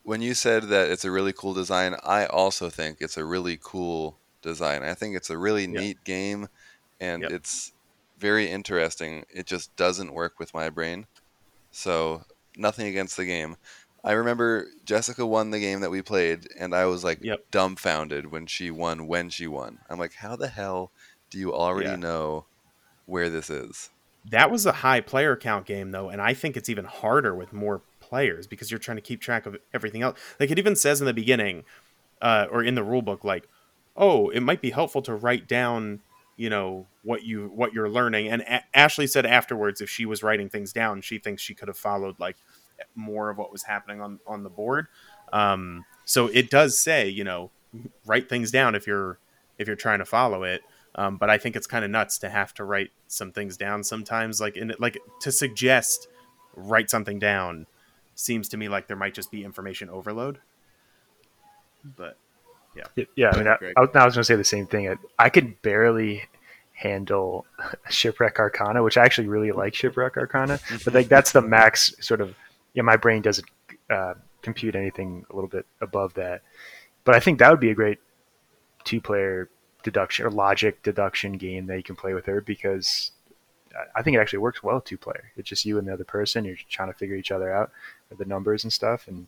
when you said that it's a really cool design, I also think it's a really cool design. I think it's a really yep. neat game, and yep. it's very interesting. It just doesn't work with my brain. So nothing against the game. I remember Jessica won the game that we played, and I was like yep. dumbfounded when she won. When she won, I'm like, how the hell do you already yeah. know where this is? That was a high player count game though, and I think it's even harder with more players because you're trying to keep track of everything else. Like it even says in the beginning, uh, or in the rule book, like, oh, it might be helpful to write down, you know, what you what you're learning. And a- Ashley said afterwards, if she was writing things down, she thinks she could have followed like more of what was happening on on the board. Um, so it does say, you know, write things down if you're if you're trying to follow it. Um, but I think it's kind of nuts to have to write some things down sometimes. Like in like to suggest write something down seems to me like there might just be information overload. But yeah, yeah. I mean, I, I, was going to say the same thing. I, I could barely handle shipwreck arcana which i actually really like shipwreck arcana but like that's the max sort of yeah, my brain doesn't uh, compute anything a little bit above that. But I think that would be a great two-player deduction or logic deduction game that you can play with her because I think it actually works well two-player. It's just you and the other person. You're trying to figure each other out with the numbers and stuff, and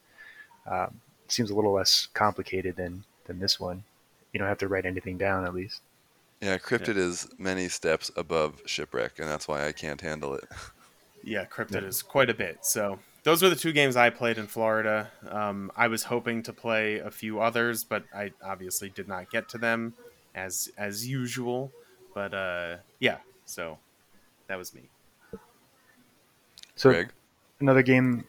um, it seems a little less complicated than than this one. You don't have to write anything down at least. Yeah, Cryptid yeah. is many steps above Shipwreck, and that's why I can't handle it. Yeah, Cryptid yeah. is quite a bit. So those were the two games I played in Florida. Um, I was hoping to play a few others, but I obviously did not get to them as as usual. But uh, yeah, so that was me. So Greg? another game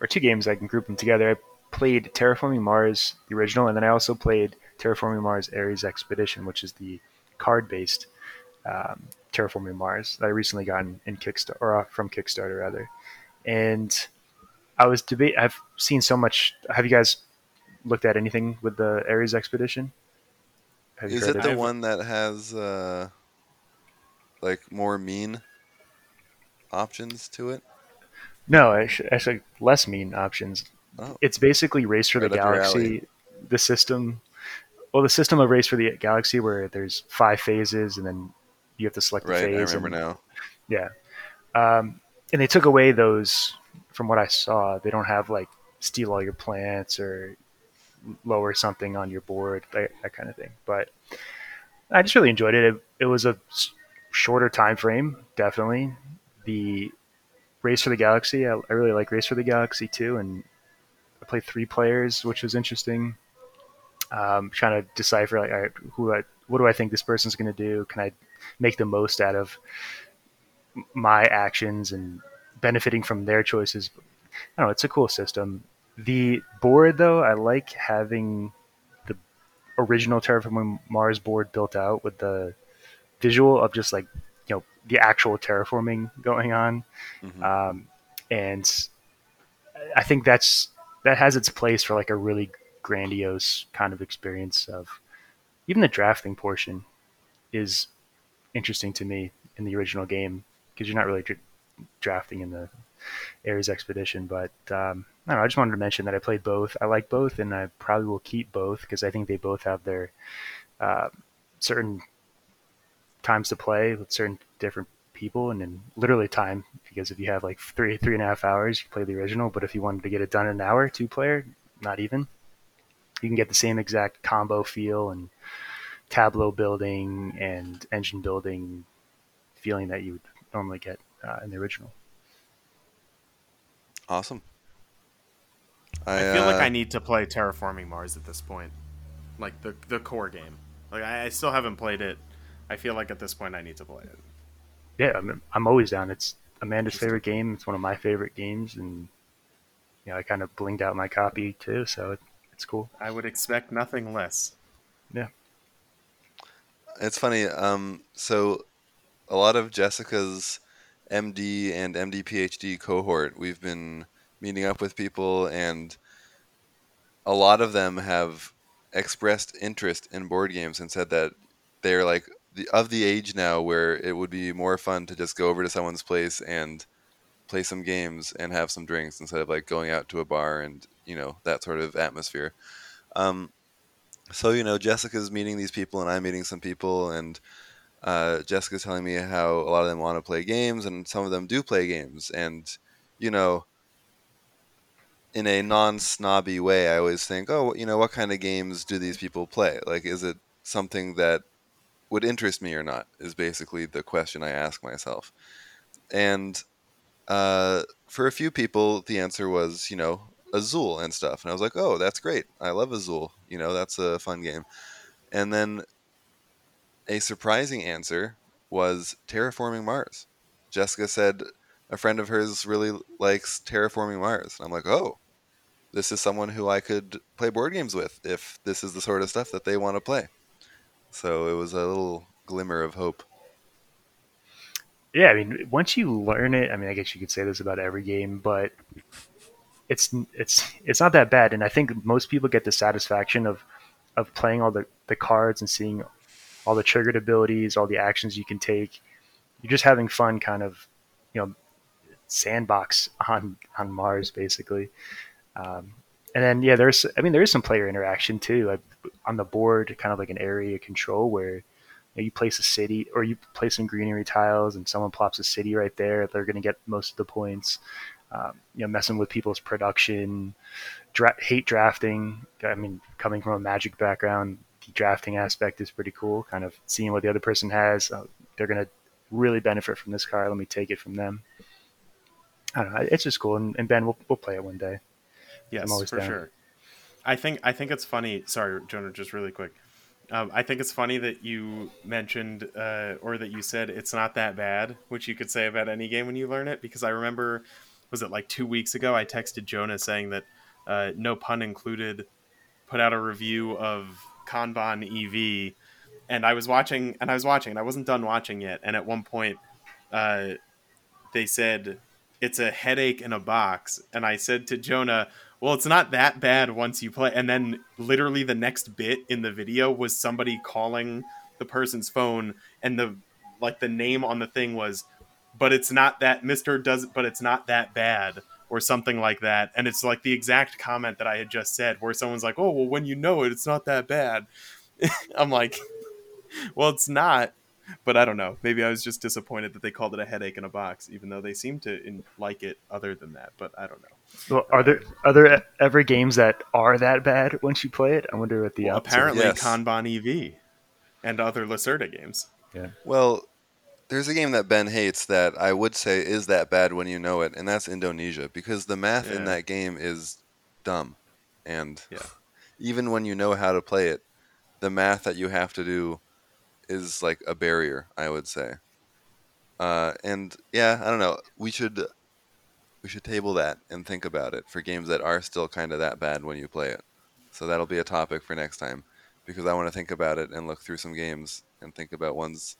or two games I can group them together. I played Terraforming Mars, the original, and then I also played Terraforming Mars Ares Expedition, which is the card-based um, Terraforming Mars that I recently got in, in Kickstarter or uh, from Kickstarter rather. And I was debate. I've seen so much. Have you guys looked at anything with the Ares expedition? Is it the one that has uh, like more mean options to it? No, actually, actually less mean options. Oh. It's basically Race for right the Galaxy, the system, well, the system of Race for the Galaxy where there's five phases and then you have to select the Right, I phase. remember and, now. Yeah, um, and they took away those. From what I saw, they don't have like steal all your plants or lower something on your board, that, that kind of thing. But I just really enjoyed it. It, it was a shorter time frame, definitely. The Race for the Galaxy, I, I really like Race for the Galaxy too, and I played three players, which was interesting. Um, trying to decipher like, who I, what do I think this person's going to do? Can I make the most out of my actions and benefiting from their choices? I don't know. It's a cool system. The board, though, I like having the original Terraforming Mars board built out with the visual of just like you know the actual terraforming going on, Mhm. um, and I think that's that has its place for like a really grandiose kind of experience of even the drafting portion is interesting to me in the original game because you're not really drafting in the Ares expedition. But um, I know. I just wanted to mention that I played both. I like both, and I probably will keep both because I think they both have their uh, certain times to play with certain different people, and then literally time because if you have like three three and a half hours, you play the original. But if you wanted to get it done in an hour, two player, not even, you can get the same exact combo feel and tableau building and engine building feeling that you would normally get uh, in the original. Awesome. I feel like uh, I need to play Terraforming Mars at this point, like the the core game. Like I, I still haven't played it. I feel like at this point I need to play it. Yeah, I'm, I'm always down. It's Amanda's favorite game. It's one of my favorite games, and you know, I kind of blinged out my copy too, so it, it's cool. I would expect nothing less. Yeah. It's funny. Um, so a lot of Jessica's MD and MD PhD cohort, we've been meeting up with people, and a lot of them have expressed interest in board games and said that they're like the of the age now where it would be more fun to just go over to someone's place and play some games and have some drinks instead of like going out to a bar and you know that sort of atmosphere. Um, so you know, Jessica's meeting these people, and I'm meeting some people, and uh, Jessica's telling me how a lot of them want to play games, and some of them do play games, and you know, in a non-snobby way, I always think, oh, you know, what kind of games do these people play? Like, is it something that would interest me or not? Is basically the question I ask myself, and uh, for a few people, the answer was, you know, Azul and stuff. And I was like, oh, that's great. I love Azul. You know, that's a fun game. And then a surprising answer was Terraforming Mars. Jessica said a friend of hers really likes Terraforming Mars. And I'm like, oh, this is someone who I could play board games with if this is the sort of stuff that they want to play. So it was a little glimmer of hope. Yeah, I mean, once you learn it, I mean, I guess you could say this about every game, but it's it's it's not that bad, and I think most people get the satisfaction of of playing all the the cards and seeing all the triggered abilities, all the actions you can take. You're just having fun, kind of, you know, sandbox on on Mars, basically. Um, and then yeah, there's I mean there is some player interaction too. Like on the board, kind of like an area control where you, know, you place a city or you place some greenery tiles and someone plops a city right there. They're going to get most of the points. Um, you know, messing with people's production, dra- hate drafting. I mean, coming from a magic background, the drafting aspect is pretty cool. Kind of seeing what the other person has. Uh, they're going to really benefit from this car. Let me take it from them. I don't know. It's just cool. And, and Ben, we'll, we'll play it one day. Yes, always for down. sure. I think I think it's funny. Sorry, Jonah, just really quick. Um, I think it's funny that you mentioned uh, or that you said it's not that bad, which you could say about any game when you learn it. Because I remember, was it like two weeks ago? I texted Jonah saying that, uh, no pun included, put out a review of Kanban EV, and I was watching, and I was watching, and I wasn't done watching yet. And at one point, uh, they said it's a headache in a box, and I said to Jonah, well, it's not that bad once you play. And then literally the next bit in the video was somebody calling the person's phone, and the like the name on the thing was, but it's not that Mister does, but it's not that bad or something like that. And it's like the exact comment that I had just said, where someone's like, oh well, when you know it, it's not that bad. I'm like, well, it's not. But I don't know. Maybe I was just disappointed that they called it a headache in a box, even though they seem to in, like it other than that. But I don't know. Well, are there are there ever games that are that bad once you play it? I wonder what the Well, apparently Yes. Kanban EV and other Lacerda games. Yeah. Well, there's a game that Ben hates that I would say is that bad when you know it, and that's Indonesia because the math in that game is dumb, and Yeah. even when you know how to play it, the math that you have to do is like a barrier. I would say, uh, and yeah, I don't know. We should we should table that and think about it for games that are still kind of that bad when you play it. So that'll be a topic for next time because I want to think about it and look through some games and think about ones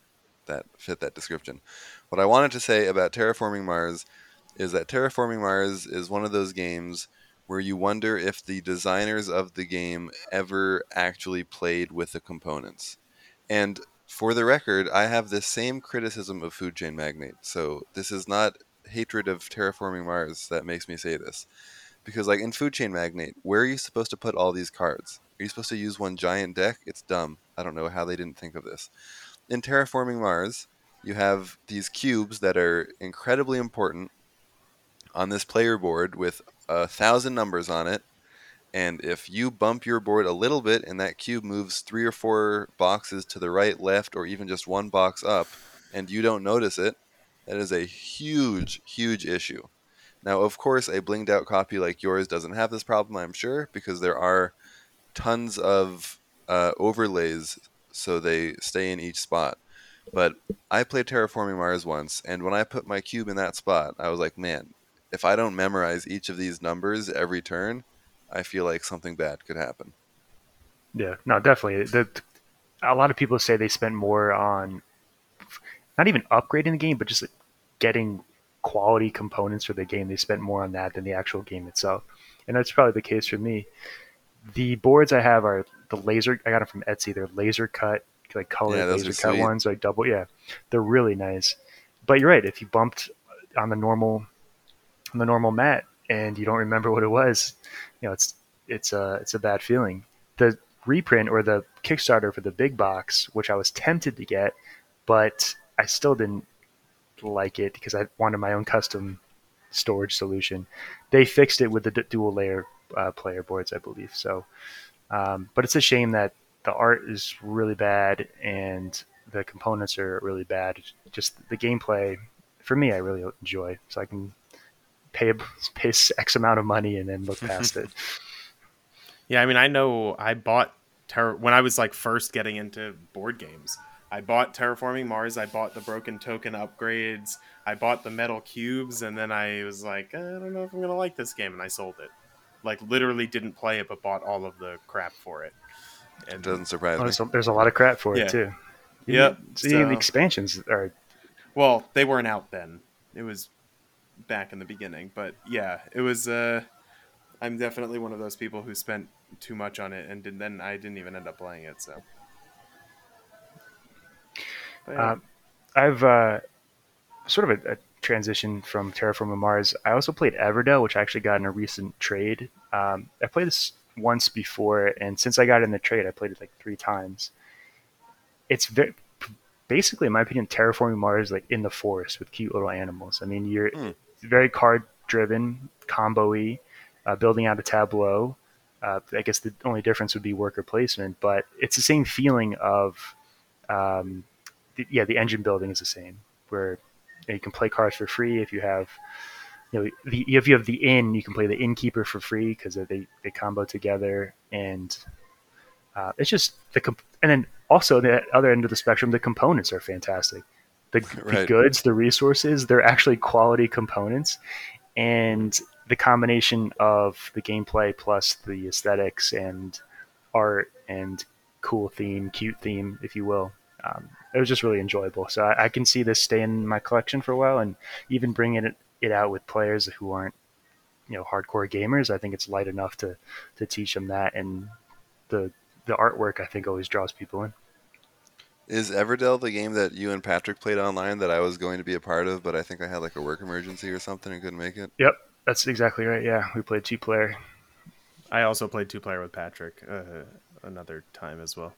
that fit that description. What I wanted to say about Terraforming Mars is that Terraforming Mars is one of those games where you wonder if the designers of the game ever actually played with the components. And for the record, I have the same criticism of Food Chain Magnate. So this is not hatred of Terraforming Mars that makes me say this. Because like in Food Chain Magnate, where are you supposed to put all these cards? Are you supposed to use one giant deck? It's dumb. I don't know how they didn't think of this. In Terraforming Mars, you have these cubes that are incredibly important on this player board with a thousand numbers on it. And if you bump your board a little bit and that cube moves three or four boxes to the right, left, or even just one box up, and you don't notice it, that is a huge, huge issue. Now, of course, a blinged out copy like yours doesn't have this problem, I'm sure, because there are tons of uh, overlays so they stay in each spot. But I played Terraforming Mars once, and when I put my cube in that spot, I was like, man, if I don't memorize each of these numbers every turn, I feel like something bad could happen. Yeah, no, definitely. The, a lot of people say they spent more on not even upgrading the game, but just getting quality components for the game. They spent more on that than the actual game itself, and that's probably the case for me. The boards I have are the laser. I got them from Etsy. They're laser cut, like color Yeah, laser cut sweet. ones, like double. Yeah, they're really nice. But you're right. If you bumped on the normal on the normal mat and you don't remember what it was, you know, it's it's a it's a bad feeling. The reprint or the Kickstarter for the big box, which I was tempted to get, but I still didn't like it because I wanted my own custom storage solution. They fixed it with the d- dual layer uh, player boards, I believe. So, um, but it's a shame that the art is really bad and the components are really bad. Just the gameplay, for me, I really enjoy. So I can pay a- pay X amount of money and then look past it. Yeah, I mean, I know I bought Terra when I was like first getting into board games. I bought Terraforming Mars. I bought the Broken Token upgrades. I bought the metal cubes, and then I was like, I don't know if I'm gonna like this game, and I sold it. Like literally didn't play it, but bought all of the crap for it. It And doesn't surprise Oh, me. there's, a, there's a lot of crap for Yeah. it too. Yep, See, so- the expansions are well, they weren't out then. It was back in the beginning, but yeah, it was. uh I'm definitely one of those people who spent too much on it, and did, then I didn't even end up playing it. So. But yeah. Um, I've uh, sort of a, a transition from Terraforming Mars. I also played Everdell, which I actually got in a recent trade. Um, I played this once before, and since I got in the trade, I played it like three times. It's very, basically, in my opinion, Terraforming Mars like in the forest with cute little animals. I mean, you're Hmm. very card driven, combo-y, uh, building out a tableau. Uh, I guess the only difference would be worker placement, but it's the same feeling of um, the, yeah, the engine building is the same. Where know, you can play cards for free if you have, you know, the, if you have the inn, you can play the innkeeper for free because they they combo together, and uh, it's just the comp- and then also the other end of the spectrum, the components are fantastic. The, the goods, the resources, they're actually quality components, and the combination of the gameplay plus the aesthetics and art and cool theme, cute theme, if you will. Um, it was just really enjoyable. So I, I can see this stay in my collection for a while, and even bringing it, it out with players who aren't, you know, hardcore gamers. I think it's light enough to to teach them that, and the the artwork I think always draws people in. Is Everdell the game that you and Patrick played online that I was going to be a part of, but I think I had like a work emergency or something and couldn't make it? Yep, that's exactly right. Yeah, we played two player. I also played two player with Patrick uh, another time as well.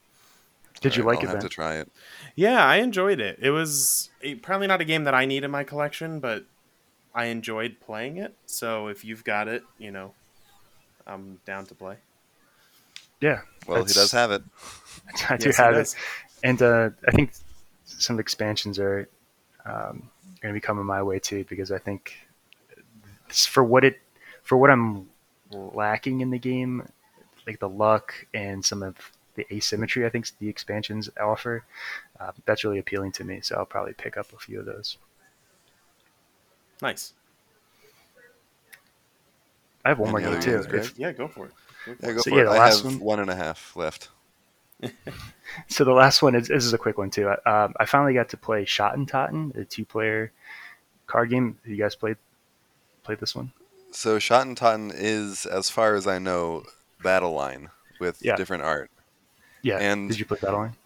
Did you Alright, like I'll it have then? to try it. Yeah, I enjoyed it. It was probably not a game that I need in my collection, but I enjoyed playing it. So if you've got it, you know, I'm down to play. Yeah, Well, he does have it. I do Yes, have it, and uh, I think some expansions are um, going to be coming my way too because I think for what it for what I'm lacking in the game, like the luck and some of the asymmetry, I think the expansions offer, uh, that's really appealing to me. So I'll probably pick up a few of those. Nice. I have one more game too. If- Yeah, go for it. Go for Yeah, go So, for yeah, it. the I last have one- one and a half left. so the last one is this is a quick one too. Um, I finally got to play Schotten Totten, a two-player card game. You guys played played this one? So Schotten Totten is, as far as I know, battle line with Yeah. different art. Yeah. And- Did you play Battle Line?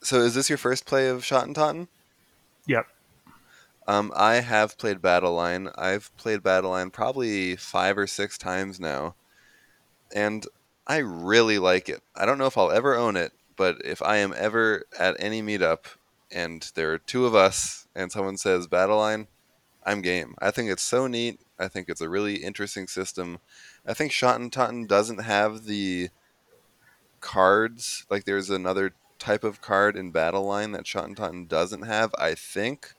So is this your first play of Schotten Totten? Yep. Um, I have played Battle Line. I've played Battle Line probably five or six times now, and I really like it. I don't know if I'll ever own it, but if I am ever at any meetup and there are two of us and someone says Battle Line, I'm game. I think it's so neat. I think it's a really interesting system. I think Schotten Totten doesn't have the cards. Like there's another type of card in Battle Line that Schotten Totten doesn't have. I think.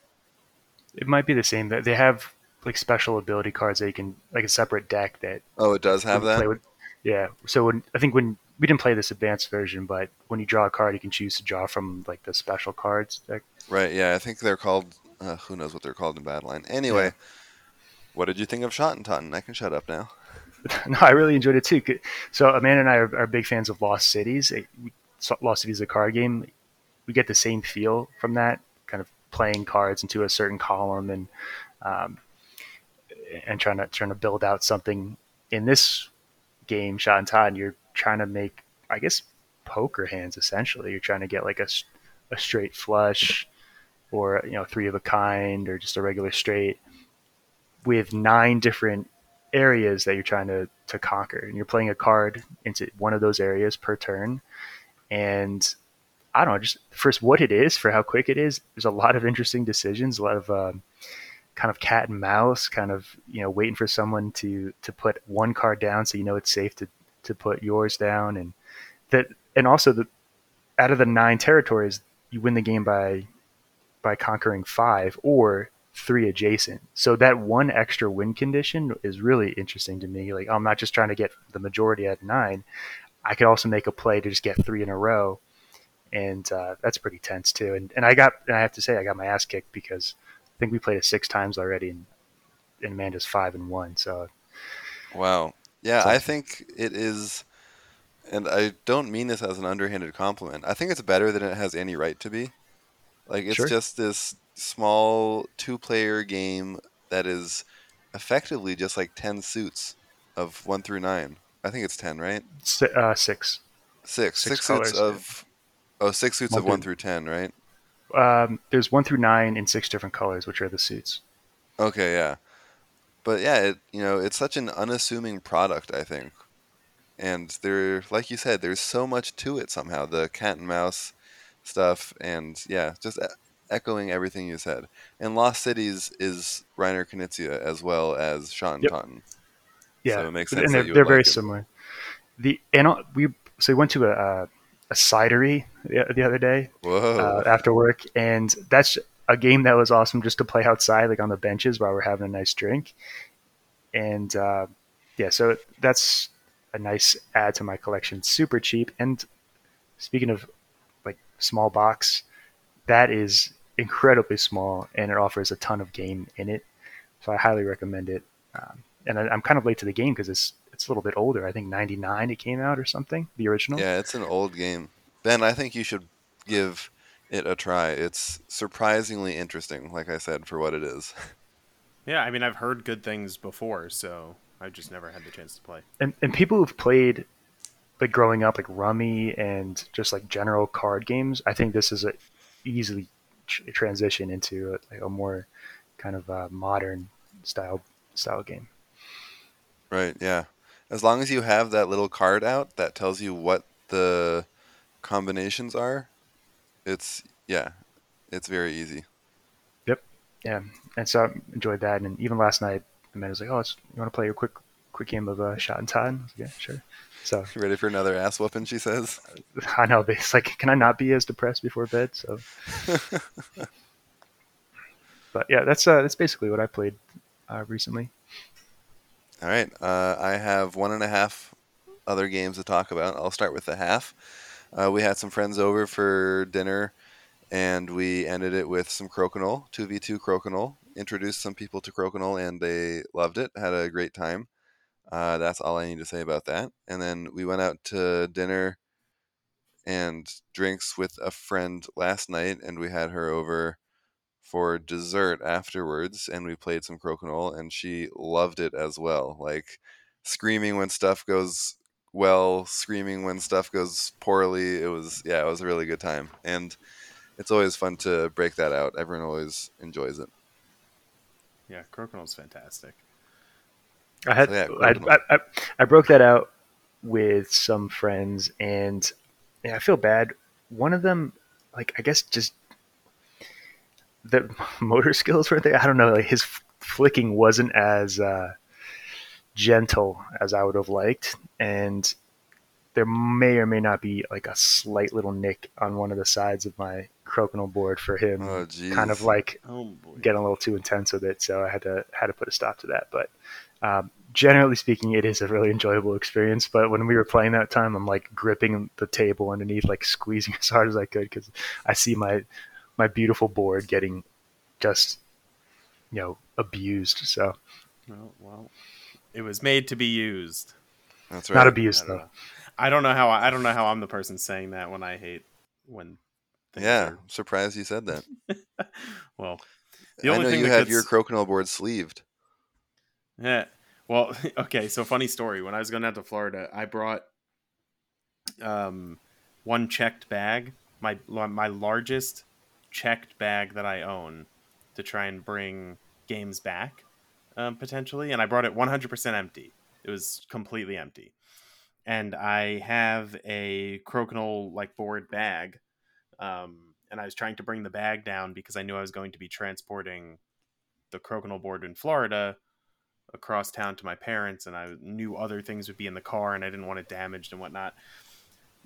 It might be the same. They have like special ability cards that you can like a separate deck that Oh, it does have when you play that. with- yeah. So when I think when we didn't play this advanced version, but when you draw a card, you can choose to draw from like the special cards. Deck. Right? Yeah, I think they're called. Uh, who knows what they're called in Battle Line? Anyway, Yeah. what did you think of Schotten Totten? I can shut up now. no, I really enjoyed it too. So Amanda and I are, are big fans of Lost Cities. It, Lost Cities is a card game. We get the same feel from that, kind of playing cards into a certain column and um, and trying to trying to build out something. In this game, Schotten Totten, you're trying to make, I guess, poker hands. Essentially, you're trying to get like a, a straight flush, or you know, three of a kind, or just a regular straight, with nine different areas that you're trying to, to conquer. And you're playing a card into one of those areas per turn. And I don't know, just first what it is for how quick it is. There's a lot of interesting decisions, a lot of um, kind of cat and mouse, kind of you know waiting for someone to to put one card down so you know it's safe to to put yours down, and that and also the out of the nine territories, you win the game by by conquering five or three adjacent. So that one extra win condition is really interesting to me. Like I'm not just trying to get the majority at nine. I could also make a play to just get three in a row, and uh, that's pretty tense too. And and I got and I have to say I got my ass kicked because I think we played it six times already, and, and Amanda's five and one. So Wow. Yeah, So- I think it is, and I don't mean this as an underhanded compliment. I think it's better than it has any right to be. Like it's Sure. just this small two-player game that is effectively just like ten suits of one through nine. I think it's ten, right? si- uh, six. Six, Six six, suits of. Oh, six suits One of one through- through ten, right? Um, there's one through nine in six different colors, which are the suits. Okay, yeah. But yeah, it you know, it's such an unassuming product, I think. And there like you said, there's so much to it somehow, the cat and mouse stuff and yeah, just e- echoing everything you said. And Lost Cities is Reiner Knizia as well as Sean Yep. Yeah, So it makes and sense they're, that they're very it. similar. The and we so we went to a a, a cidery the, the other day Whoa. uh, after work, and that's a game that was awesome just to play outside, like on the benches while we're having a nice drink. And uh, yeah, so that's a nice add to my collection. Super cheap, and speaking of like small box, that is incredibly small, and it offers a ton of game in it. So I highly recommend it. Um, and I, I'm kind of late to the game because it's it's a little bit older. I think '99 it came out or something, the original. Yeah, it's an old game. Ben, I think you should give it a try. It's surprisingly interesting, like I said, for what it is. Yeah, I mean, I've heard good things before, so I've just never had the chance to play. and and people who've played like growing up like rummy and just like general card games i think this is a easily tr- transition into a, like a more kind of uh, modern style style game Right, yeah. As long as you have that little card out that tells you what the combinations are, It's yeah, it's very easy. Yep. Yeah, and so I enjoyed that. And even last night, the man was like, "Oh, you want to play a quick, quick game of uh, Schotten Totten?" I was like, yeah, sure. So ready for another ass whooping? She says. I know, but it's like, can I not be as depressed before bed? So, but yeah, that's uh, that's basically what I played uh, recently. All right. Uh, I have one and a half other games to talk about. I'll start with the half. Uh, we had some friends over for dinner, and we ended it with some Crokinole, 2v2 Crokinole. Introduced some people to Crokinole, and they loved it. Had a great time. Uh, that's all I need to say about that. And then we went out to dinner and drinks with a friend last night, and we had her over for dessert afterwards, and we played some Crokinole, and she loved it as well. Like screaming when stuff goes well, screaming when stuff goes poorly. It was yeah, it was a really good time, and it's always fun to break that out. Everyone always enjoys it. Yeah, Crokinole fantastic. I had So, yeah, I, I, I, I broke that out with some friends, and yeah, I feel bad. One of them, like I guess, just the motor skills weren't there. I don't know. Like his flicking wasn't as uh, gentle as I would have liked, and there may or may not be like a slight little nick on one of the sides of my crokinole board for him. Oh, kind of like Oh getting a little too intense with it, so I had to had to put a stop to that. But um, generally speaking, it is a really enjoyable experience. But when we were playing that time, I'm like gripping the table underneath, like squeezing as hard as I could because I see my my beautiful board getting just you know abused. So Well, well, it was made to be used. That's right. not abused don't though. know. I don't know how I, I don't know how I'm the person saying that when I hate when. Yeah, are- I'm surprised you said that. well, The I only know thing you have your gets- Crokinole board sleeved. Yeah. Well, okay. So funny story. When I was going out to Florida, I brought um one checked bag, my my largest checked bag that I own, to try and bring games back, um, potentially, and I brought it 100% empty. It was completely empty, and I have a crokinole like board bag, um, and I was trying to bring the bag down because I knew I was going to be transporting the crokinole board in Florida across town to my parents and I knew other things would be in the car and I didn't want it damaged and whatnot.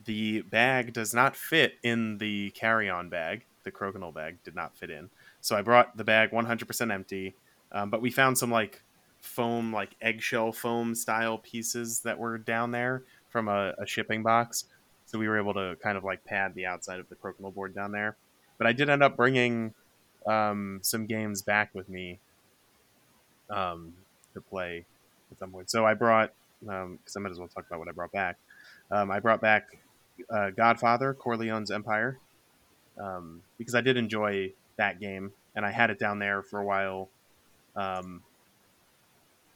The bag does not fit in the carry-on bag. The crokinole bag did not fit in. So I brought the bag 100% empty. Um, but we found some like foam, like eggshell foam style pieces that were down there from a, a shipping box. So we were able to kind of like pad the outside of the crokinole board down there. But I did end up bringing um, some games back with me um, to play at some point. So I brought, because I might as well talk about what I brought back. Um, I brought back uh, Godfather, Corleone's Empire, um, because I did enjoy that game, and I had it down there for a while. Um,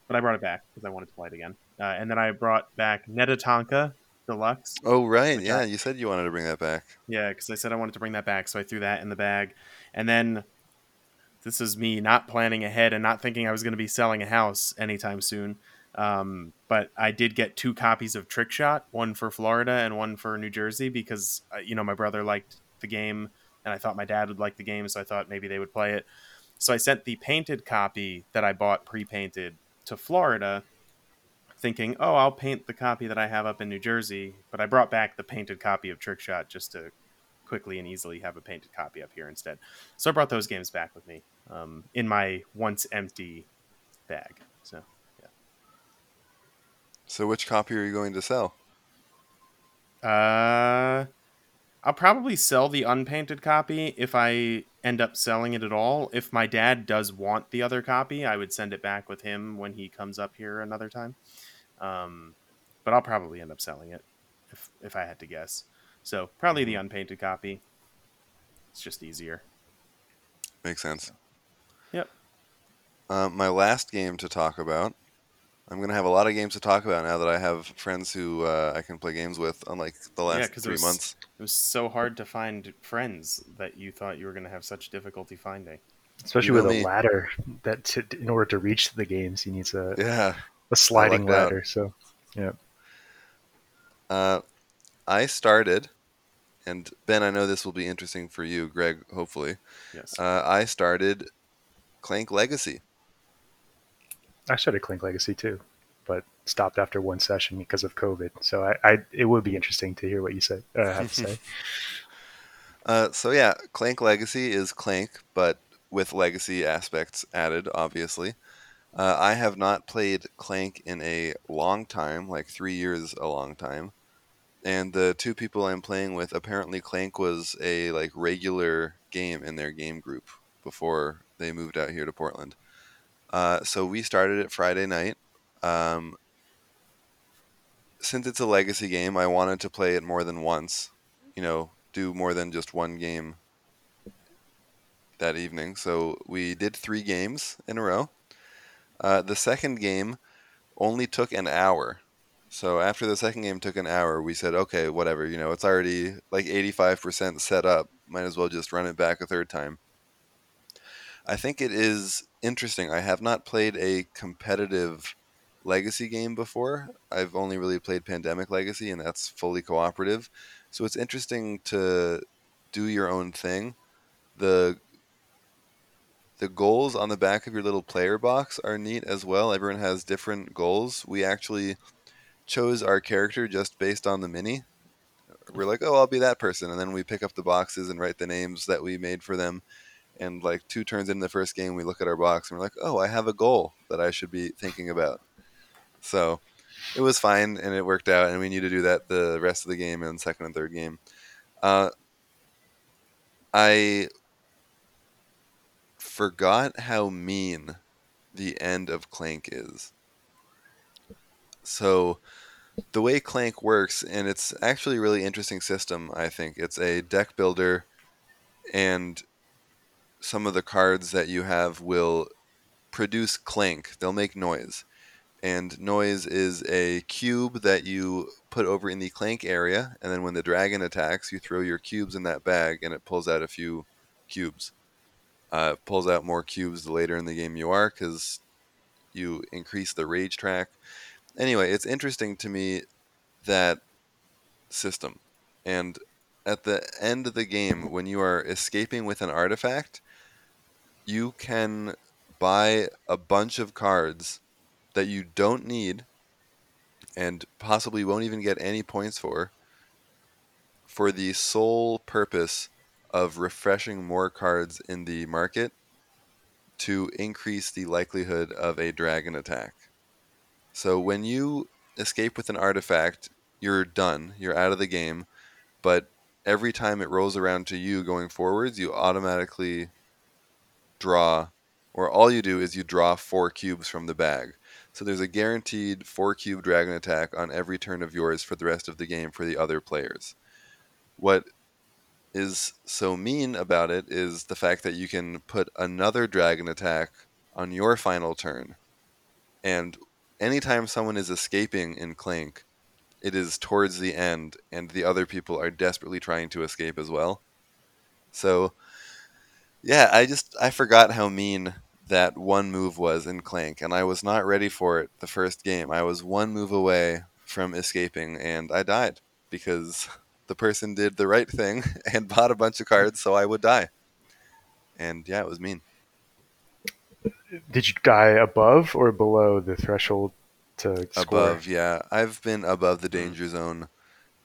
but I brought it back because I wanted to play it again. Uh, and then I brought back Neta-Tanka Deluxe. Oh right, yeah. You said you wanted to bring that back. Yeah, because I said I wanted to bring that back, so I threw that in the bag. And then this is me not planning ahead and not thinking I was going to be selling a house anytime soon. Um, but I did get two copies of Trick Shot, one for Florida and one for New Jersey, because uh, you know my brother liked the game, and I thought my dad would like the game, so I thought maybe they would play it. So I sent the painted copy that I bought pre-painted to Florida, thinking, "Oh, I'll paint the copy that I have up in New Jersey." But I brought back the painted copy of Trick Shot just to quickly and easily have a painted copy up here instead. So I brought those games back with me um, in my once empty bag. So yeah. So which copy are you going to sell? uh, I'll probably sell the unpainted copy if I end up selling it at all. If my dad does want the other copy, I would send it back with him when he comes up here another time. Um, but I'll probably end up selling it if if I had to guess. So probably the unpainted copy. It's just easier. Makes sense. Yep. Um, my last game to talk about. I'm gonna have a lot of games to talk about now that I have friends who uh, I can play games with. Unlike the last Yeah, 'cause it three was- months. It was so hard to find friends that you thought you were going to have such difficulty finding. Especially You know with me. a ladder that to, in order to reach the games, he needs a, Yeah. a sliding lucked out. ladder. So Uh, I started, and Ben, I know this will be interesting for you, Greg. Hopefully, Yes. uh, I started Clank Legacy. I started Clank Legacy too, but stopped after one session because of COVID. So I, I it would be interesting to hear what you said. Uh, have to say. Uh, so yeah, Clank Legacy is Clank, but with legacy aspects added, obviously. Uh, I have not played Clank in a long time, like three years, a long time. And the two people I'm playing with, apparently Clank was a like regular game in their game group before they moved out here to Portland. Uh, so we started it Friday night. Um, since it's a legacy game, I wanted to play it more than once. You know, do more than just one game that evening. So we did three games in a row. Uh, the second game only took an hour. So after the second game took an hour, we said, okay, whatever. You know, it's already like 85% set up. Might as well just run it back a third time. I think it is interesting. I have not played a competitive legacy game before. I've only really played Pandemic Legacy, and that's fully cooperative. So it's interesting to do your own thing. The the goals on the back of your little player box are neat as well. Everyone has different goals. We actually chose our character just based on the mini. We're like, oh, I'll be that person, and then we pick up the boxes and write the names that we made for them. And like two turns in the first game, we look at our box and we're like, oh, I have a goal that I should be thinking about. So it was fine and it worked out, and we need to do that the rest of the game and second and third game. Uh, I forgot how mean the end of Clank is. So the way Clank works, and it's actually a really interesting system, I think. It's a deck builder, and some of the cards that you have will produce clank. They'll make noise. And noise is a cube that you put over in the clank area, and then when the dragon attacks, you throw your cubes in that bag, and it pulls out a few cubes. Uh, it pulls out more cubes the later in the game you are, because you increase the rage track. Anyway, it's interesting to me that system. And at the end of the game, when you are escaping with an artifact, you can buy a bunch of cards that you don't need and possibly won't even get any points for for the sole purpose of refreshing more cards in the market to increase the likelihood of a dragon attack. So when you escape with an artifact, you're done, you're out of the game, but every time it rolls around to you going forwards, you automatically draw or all you do is you draw four cubes from the bag. So there's a guaranteed four cube dragon attack on every turn of yours for the rest of the game for the other players. What is so mean about it is the fact that you can put another dragon attack on your final turn. And anytime someone is escaping in Clank, it is towards the end, and the other people are desperately trying to escape as well. So, yeah, I just I forgot how mean that one move was in Clank, and I was not ready for it the first game. I was one move away from escaping, and I died because the person did the right thing and bought a bunch of cards so I would die. And yeah, it was mean. Did you die above or below the threshold to score? Above, yeah. I've been above the danger zone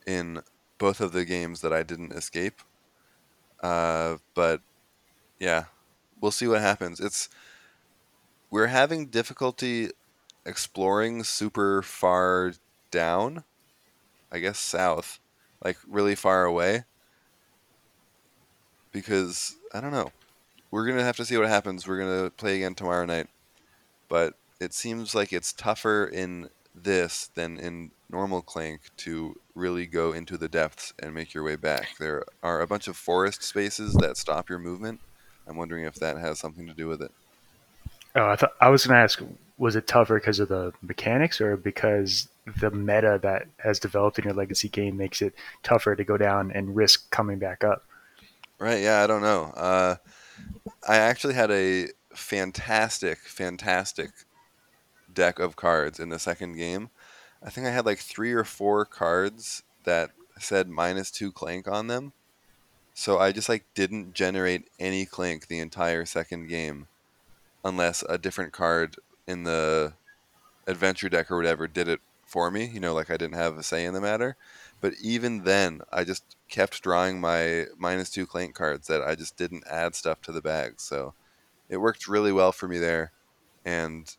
in both of the games that I didn't escape. Uh, but yeah, we'll see what happens. It's we're having difficulty exploring super far down. I guess south, like really far away. Because I don't know. We're gonna have to see what happens. We're gonna play again tomorrow night, but it seems like it's tougher in this than in normal Clank to really go into the depths and make your way back. There are a bunch of forest spaces that stop your movement. I'm wondering if that has something to do with it. Oh, I thought I was going to ask: Was it tougher because of the mechanics, or because the meta that has developed in your legacy game makes it tougher to go down and risk coming back up? Right? Yeah, I don't know. Uh, I actually had a fantastic, fantastic deck of cards in the second game. I think I had like three or four cards that said minus two clank on them. So I just like didn't generate any clank the entire second game unless a different card in the adventure deck or whatever did it for me. You know, like I didn't have a say in the matter. But even then, I just kept drawing my minus two clank cards that I just didn't add stuff to the bag. So it worked really well for me there. And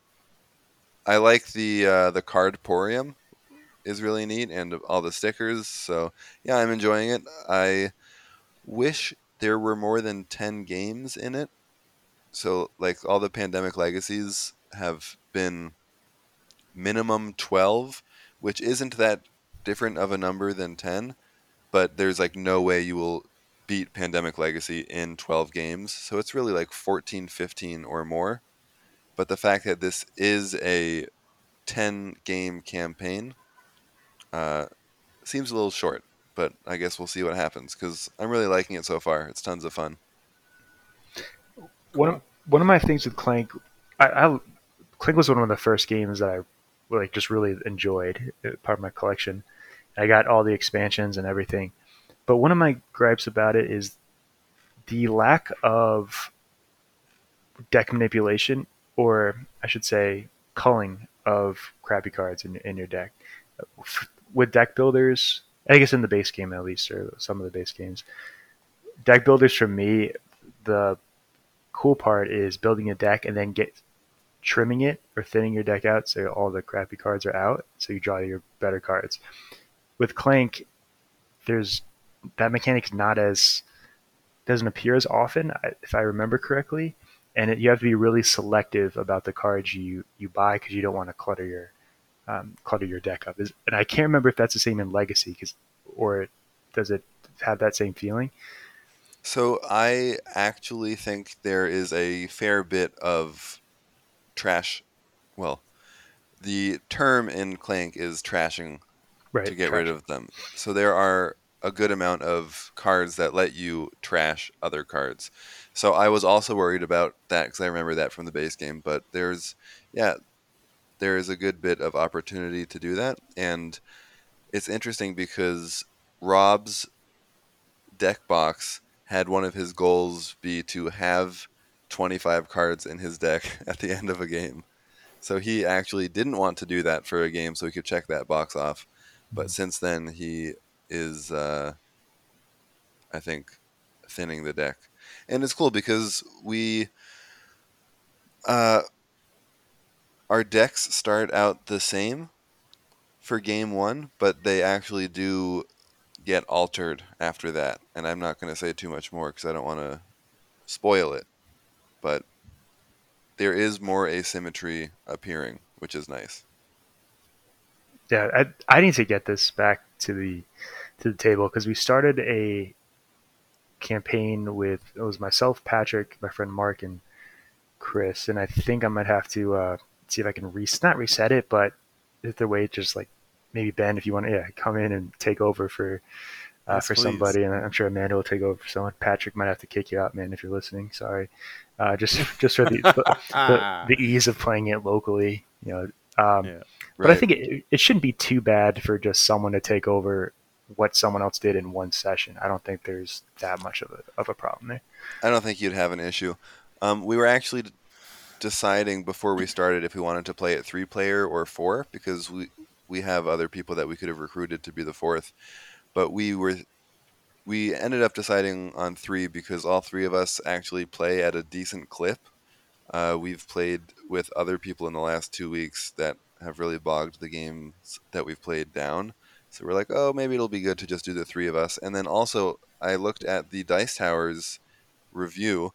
I like the uh, the card porium is really neat and all the stickers. So yeah, I'm enjoying it. I wish there were more than 10 games in it. So like all the pandemic legacies have been minimum 12, which isn't that different of a number than 10, but there's like no way you will beat Pandemic Legacy in 12 games. So it's really like 14, 15 or more. But the fact that this is a 10 game campaign uh, seems a little short, but I guess we'll see what happens because I'm really liking it so far. It's tons of fun. One of, one of my things with Clank, I, I Clank was one of the first games that I like just really enjoyed, uh, part of my collection. I got all the expansions and everything, but one of my gripes about it is the lack of deck manipulation, or I should say, culling of crappy cards in, in your deck. With deck builders, I guess in the base game at least, or some of the base games, deck builders for me, the cool part is building a deck and then get trimming it or thinning your deck out so all the crappy cards are out, so you draw your better cards. With Clank, there's that mechanic not as doesn't appear as often, if I remember correctly, and it, you have to be really selective about the cards you you buy because you don't want to clutter your um, clutter your deck up. Is, and I can't remember if that's the same in Legacy, because or does it have that same feeling? So I actually think there is a fair bit of trash. Well, the term in Clank is trashing right, to get trash. rid of them. So there are a good amount of cards that let you trash other cards. So I was also worried about that because I remember that from the base game. But there's, yeah, there is a good bit of opportunity to do that, and it's interesting because Rob's deck box had one of his goals be to have 25 cards in his deck at the end of a game. So he actually didn't want to do that for a game so he could check that box off. But since then, he is, uh, I think, thinning the deck. And it's cool because we. Uh, our decks start out the same for game one, but they actually do get altered after that. And I'm not going to say too much more because I don't want to spoil it. But there is more asymmetry appearing, which is nice. Yeah, I, I need to get this back to the to the table because we started a campaign with it was myself, Patrick, my friend Mark, and Chris, and I think I might have to uh, see if I can re- not reset it, but if the way just like maybe Ben, if you want to yeah come in and take over for uh, Yes, for please. somebody, and I'm sure Amanda will take over for someone. Patrick might have to kick you out, man, if you're listening. Sorry, uh, just just for the, the, the the ease of playing it locally, you know. Um, Yeah. But I think it, it shouldn't be too bad for just someone to take over what someone else did in one session. I don't think there's that much of a of a problem there. I don't think you'd have an issue. Um, we were actually d- deciding before we started if we wanted to play it three player or four because we we have other people that we could have recruited to be the fourth, but we were we ended up deciding on three because all three of us actually play at a decent clip. Uh, we've played with other people in the last two weeks that have really bogged the games that we've played down. So we're like, oh, maybe it'll be good to just do the three of us. And then also, I looked at the Dice Towers review,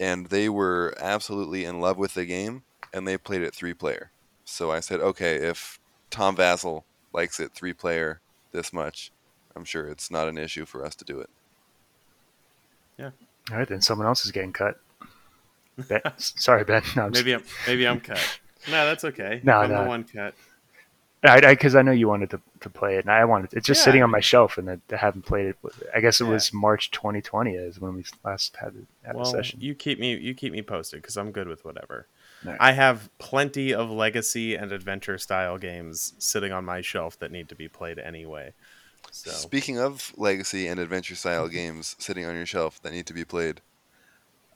and they were absolutely in love with the game, and they played it three player. So I said, okay, if Tom Vasel likes it three player this much, I'm sure it's not an issue for us to do it. Yeah. All right, then someone else is getting cut. Ben, sorry, Ben. No, I'm just- maybe I'm maybe I'm cut. No, that's okay. No, I'm no. the one cut. I because I, know you wanted to, to play it, and I wanted it's just Yeah. sitting on my shelf, and I, I haven't played it. I guess it Yeah. was March 2020 is when we last had, had Well, a session. you keep me you keep me posted because I'm good with whatever. Alright. I have plenty of legacy and adventure style games sitting on my shelf that need to be played anyway. So Speaking of legacy and adventure style games sitting on your shelf that need to be played,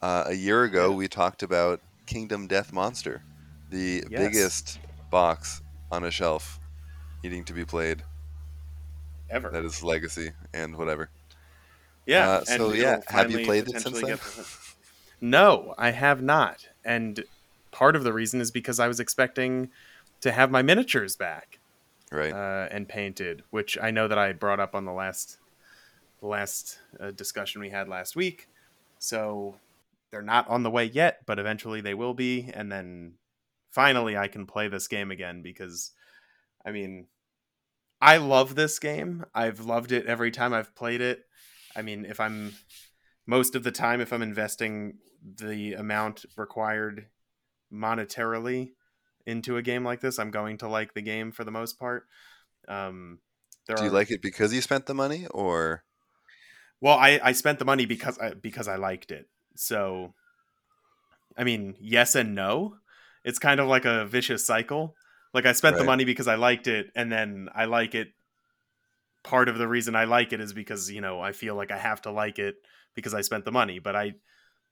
uh, a year ago we talked about Kingdom Death Monster, the Yes. biggest box on a shelf needing to be played. ever. That is legacy and whatever. Yeah. Uh, so, yeah, have you played it since then? No, I have not. And part of the reason is because I was expecting to have my miniatures back Right. uh, and painted, which I know that I brought up on the last the last uh, discussion we had last week. So they're not on the way yet, but eventually they will be, and then finally I can play this game again because, I mean, I love this game. I've loved it every time I've played it. I mean, if I'm most of the time, if I'm investing the amount required monetarily into a game like this, I'm going to like the game for the most part. Um, Do you are- like it because you spent the money, or well, I, I spent the money because I, because I liked it. So, I mean, yes and no. It's kind of like a vicious cycle. Like I spent the money because I liked it, and then I like it. Part of the reason I like it is because you know I feel like I have to like it because I spent the money. But I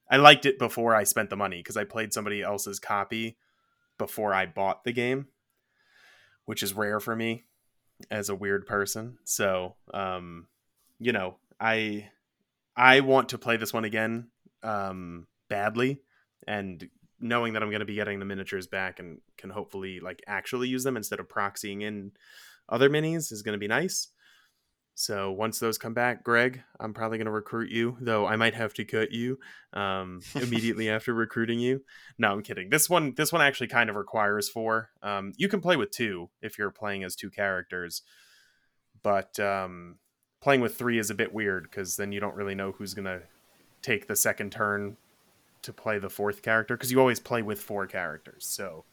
I liked it before I spent the money because I played somebody else's copy before I bought the game, which is rare for me as a weird person. So, um, you know, I I want to play this one again um, badly, and knowing that I'm going to be getting the miniatures back and can hopefully like actually use them instead of proxying in other minis is going to be nice. So once those come back, Greg, I'm probably going to recruit you, though I might have to cut you um, immediately after recruiting you. No, I'm kidding. This one, this one actually kind of requires four. Um, you can play with two if you're playing as two characters, but um, playing with three is a bit weird because then you don't really know who's going to take the second turn to play the fourth character because you always play with four characters. So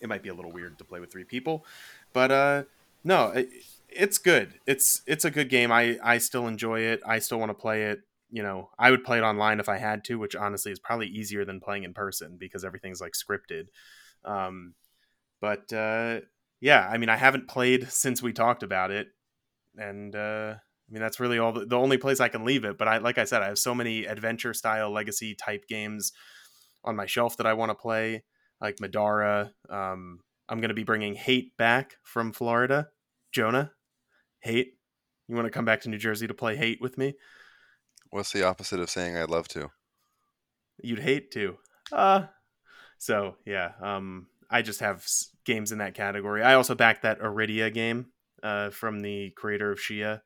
it might be a little weird to play with three people, but uh, no, it, it's good. It's it's a good game. I I still enjoy it. I still want to play it. You know, I would play it online if I had to, which honestly is probably easier than playing in person because everything's like scripted. Um, but uh, yeah, I mean, I haven't played since we talked about it, and uh, I mean that's really all the, the only place I can leave it. But I, like I said, I have so many adventure style legacy type games on my shelf that I want to play, like Middara. Um, I'm going to be bringing Hate back from Florida. Jonah, Hate, you want to come back to New Jersey to play Hate with me? what's the opposite of saying I'd love to? You'd hate to. Uh so yeah, um I just have s- games in that category. I also backed that Iridia game uh from the creator of Shia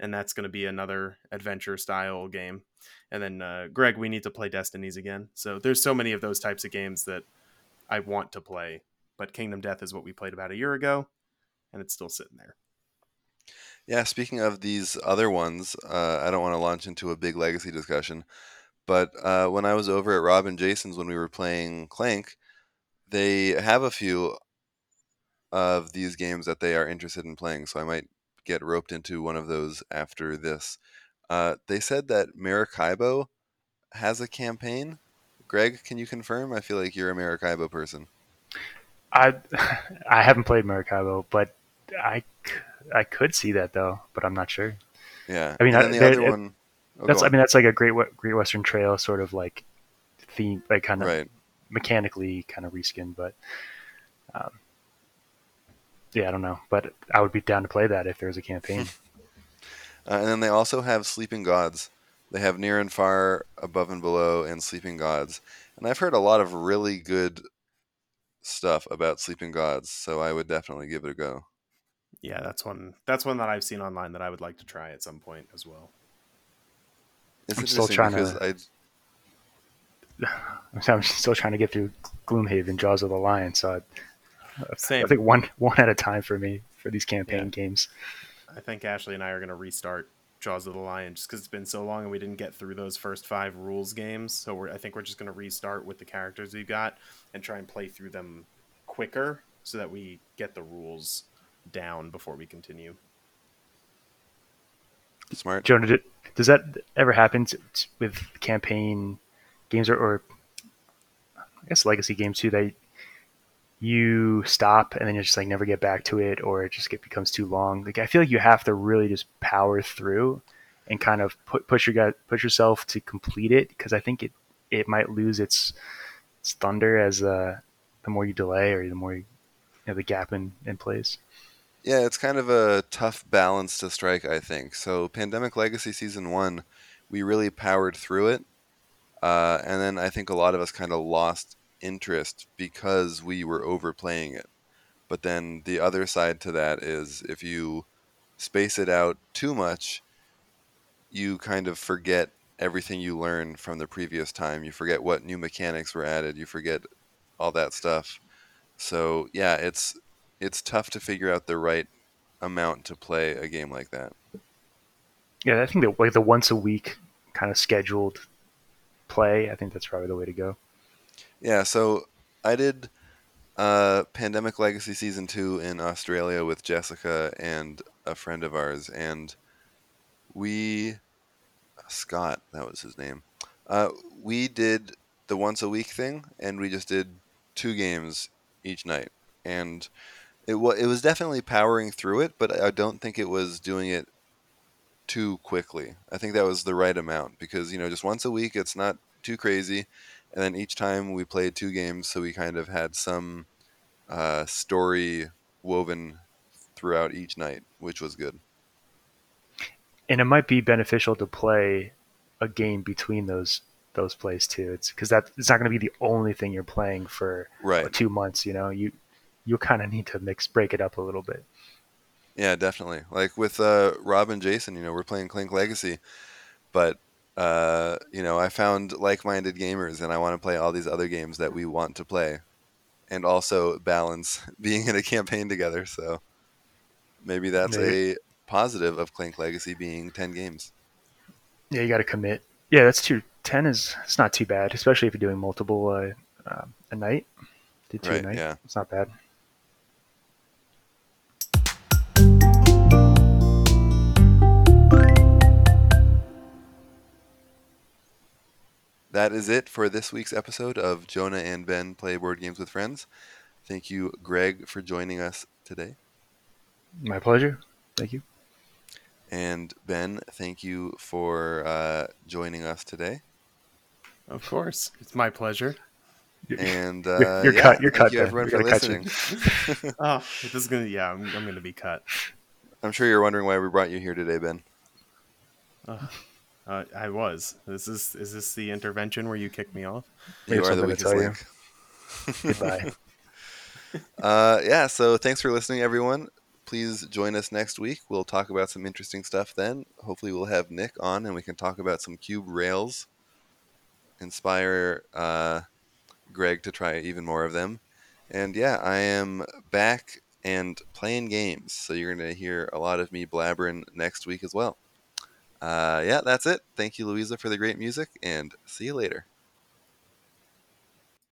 and that's going to be another adventure style game. And then uh Greg, we need to play Destinies again. So there's so many of those types of games that I want to play, but Kingdom Death is what we played about a year ago and it's still sitting there. Yeah, speaking of these other ones, uh, I don't want to launch into a big legacy discussion, but uh, when I was over at Rob and Jason's when we were playing Clank, they have a few of these games that they are interested in playing, so I might get roped into one of those after this. Uh, they said that Maracaibo has a campaign. Greg, can you confirm? I feel like you're a Maracaibo person. I I haven't played Maracaibo, but I, I could see that though, but I'm not sure. Yeah. I mean, I- the other it- one. oh, That's I mean that's like a Great Great Western Trail sort of like theme, like kind of right. mechanically kind of reskin, but um, yeah, I don't know. But I would be down to play that if there was a campaign. Uh, and then they also have Sleeping Gods. They have Near and Far, Above and Below, and Sleeping Gods. And I've heard a lot of really good stuff about Sleeping Gods, so I would definitely give it a go. Yeah, that's one that's one that I've seen online that I would like to try at some point as well. It's I'm still trying to- I I'm still trying to get through Gloomhaven, Jaws of the Lion, so I, Same. I think one one at a time for me for these campaign Yeah. games. I think Ashley and I are going to restart Jaws of the Lion just because it's been so long and we didn't get through those first five rules games. So we're, I think we're just going to restart with the characters we've got and try and play through them quicker so that we get the rules down before we continue. smart. Jonah, did, does that ever happen t- t- with campaign games or, or I guess legacy games too? That you stop and then you just like never get back to it or it just get, becomes too long. Like I feel like you have to really just power through and kind of put, push your guy, push yourself to complete it because I think it it might lose its its thunder as uh, the more you delay or the more you, you know, the gap in in place. Yeah, it's kind of a tough balance to strike, I think. So, Pandemic Legacy Season 1, we really powered through it. Uh, and then I think a lot of us kind of lost interest because we were overplaying it. But then the other side to that is if you space it out too much, you kind of forget everything you learned from the previous time. You forget what new mechanics were added. You forget all that stuff. So yeah, it's it's tough to figure out the right amount to play a game like that. Yeah, I think that like the once a week kind of scheduled play, I think that's probably the way to go. Yeah, so I did uh, Pandemic Legacy Season 2 in Australia with Jessica and a friend of ours, and we. Scott, that was his name. Uh, we did the once a week thing, and we just did two games each night. And it was it was definitely powering through it, but I don't think it was doing it too quickly. I think that was the right amount because you know just once a week it's not too crazy, and then each time we played two games, so we kind of had some uh, story woven throughout each night, which was good. And it might be beneficial to play a game between those those plays too. It's because that it's not going to be the only thing you're playing for right. two months. You know, you you kind of need to mix break it up a little bit. Yeah, definitely. Like with uh, Rob and Jason, you know, we're playing Clank Legacy, but uh, you know, I found like-minded gamers, and I want to play all these other games that we want to play, and also balance being in a campaign together. So maybe that's maybe. a positive of Clank Legacy being ten games. Yeah, you got to commit. Yeah, that's true. Ten is it's not too bad, especially if you're doing multiple uh, uh, a night. Two right, a night. Yeah, it's not bad. That is it for this week's episode of Jonah and Ben Play Board Games with Friends. Thank you, Greg, for joining us today. My pleasure. Thank you. And Ben, thank you for uh, joining us today. Of course, it's my pleasure. And uh, you're, you're yeah, cut. You're cut. You everyone for listening. oh, this is gonna. Yeah, I'm, I'm, gonna be cut. I'm sure you're wondering why we brought you here today, Ben. Uh, uh, I was. Is this is this the intervention where you kick me off? You are the weakest link. Goodbye. uh, yeah. So thanks for listening, everyone. Please join us next week. We'll talk about some interesting stuff then. Hopefully, we'll have Nick on and we can talk about some cube rails. Inspire uh, Greg to try even more of them. And yeah, I am back and playing games. So you're going to hear a lot of me blabbering next week as well uh, yeah, that's it. Thank you, Louisa, for the great music, and see you later.